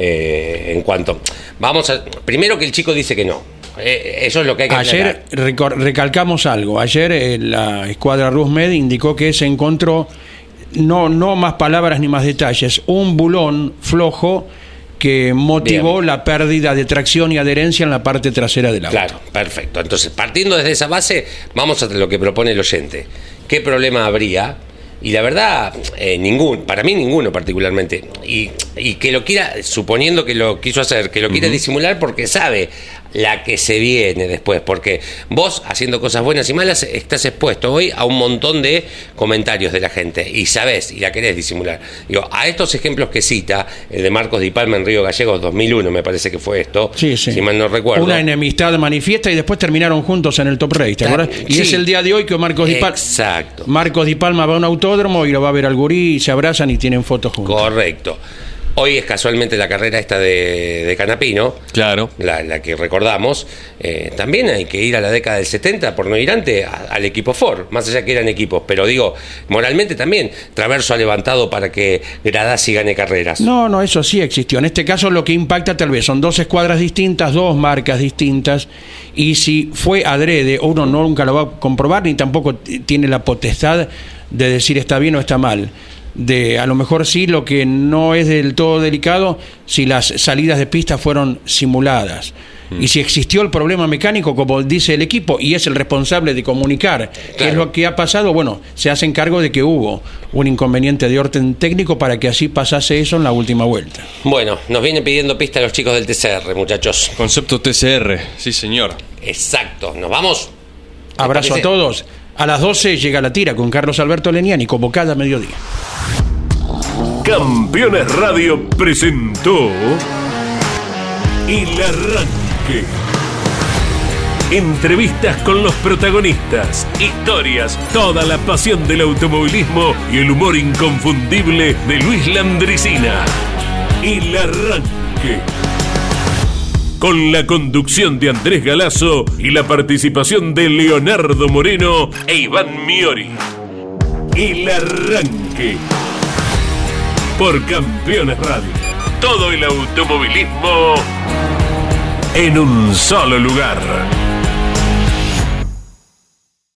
Eh, en cuanto. Vamos a. Primero que el chico dice que no. Eh, eso es lo que hay que Ayer aclarar. recalcamos algo. Ayer eh, la escuadra Rusmed indicó que se encontró, no, no más palabras ni más detalles, un bulón flojo que motivó Bien. la pérdida de tracción y adherencia en la parte trasera del auto. Claro, perfecto. Entonces, partiendo desde esa base, vamos a lo que propone el oyente. ¿Qué problema habría Y la verdad, eh, ningún, para mí ninguno particularmente. Y, y que lo quiera, suponiendo que lo quiso hacer, que lo quiera disimular porque sabe la que se viene después, porque vos haciendo cosas buenas y malas estás expuesto hoy a un montón de comentarios de la gente y sabés y la querés disimular. Digo, a estos ejemplos que cita, el de Marcos Di Palma en Río Gallegos 2001 me parece que fue esto, Sí, sí. si mal no recuerdo. Una enemistad manifiesta y después terminaron juntos en el Top Race, ¿te acuerdas? Y sí. es el día de hoy que Marcos Di Palma. Exacto. Marcos Di Palma va a un autódromo y lo va a ver al gurí, y se abrazan y tienen fotos juntos. Correcto. Hoy es casualmente la carrera esta de, de Canapino, Claro. la, la que recordamos. Eh, también hay que ir a la década del 70, por no ir antes, a- al equipo Ford, más allá que eran equipos. Pero digo, moralmente también, Traverso ha levantado para que Gradasi gane carreras. No, no, eso sí existió. En este caso lo que impacta tal vez son dos escuadras distintas, dos marcas distintas, y si fue adrede, uno no nunca lo va a comprobar, ni tampoco tiene la potestad de decir está bien o está mal. De, a lo mejor sí, lo que no es del todo delicado, si las salidas de pista fueron simuladas. Y si existió el problema mecánico, como dice el equipo, y es el responsable de comunicar qué es lo que ha pasado, bueno, se hacen cargo de que hubo un inconveniente de orden técnico para que así pasase eso en la última vuelta. Bueno, nos vienen pidiendo pista los chicos del TCR, muchachos. Concepto TCR, sí señor. Exacto, ¿nos vamos? ¿Les Abrazo a todos. A las 12 llega la tira con Carlos Alberto Leniani, como cada mediodía. Campeones Radio presentó El Arranque. Entrevistas con los protagonistas, historias, toda la pasión del automovilismo y el humor inconfundible de Luis Landricina. El Arranque. Con la conducción de Andrés Galazo y la participación de Leonardo Moreno e Iván Miori. El Arranque por Campeones Radio. Todo el automovilismo en un solo lugar.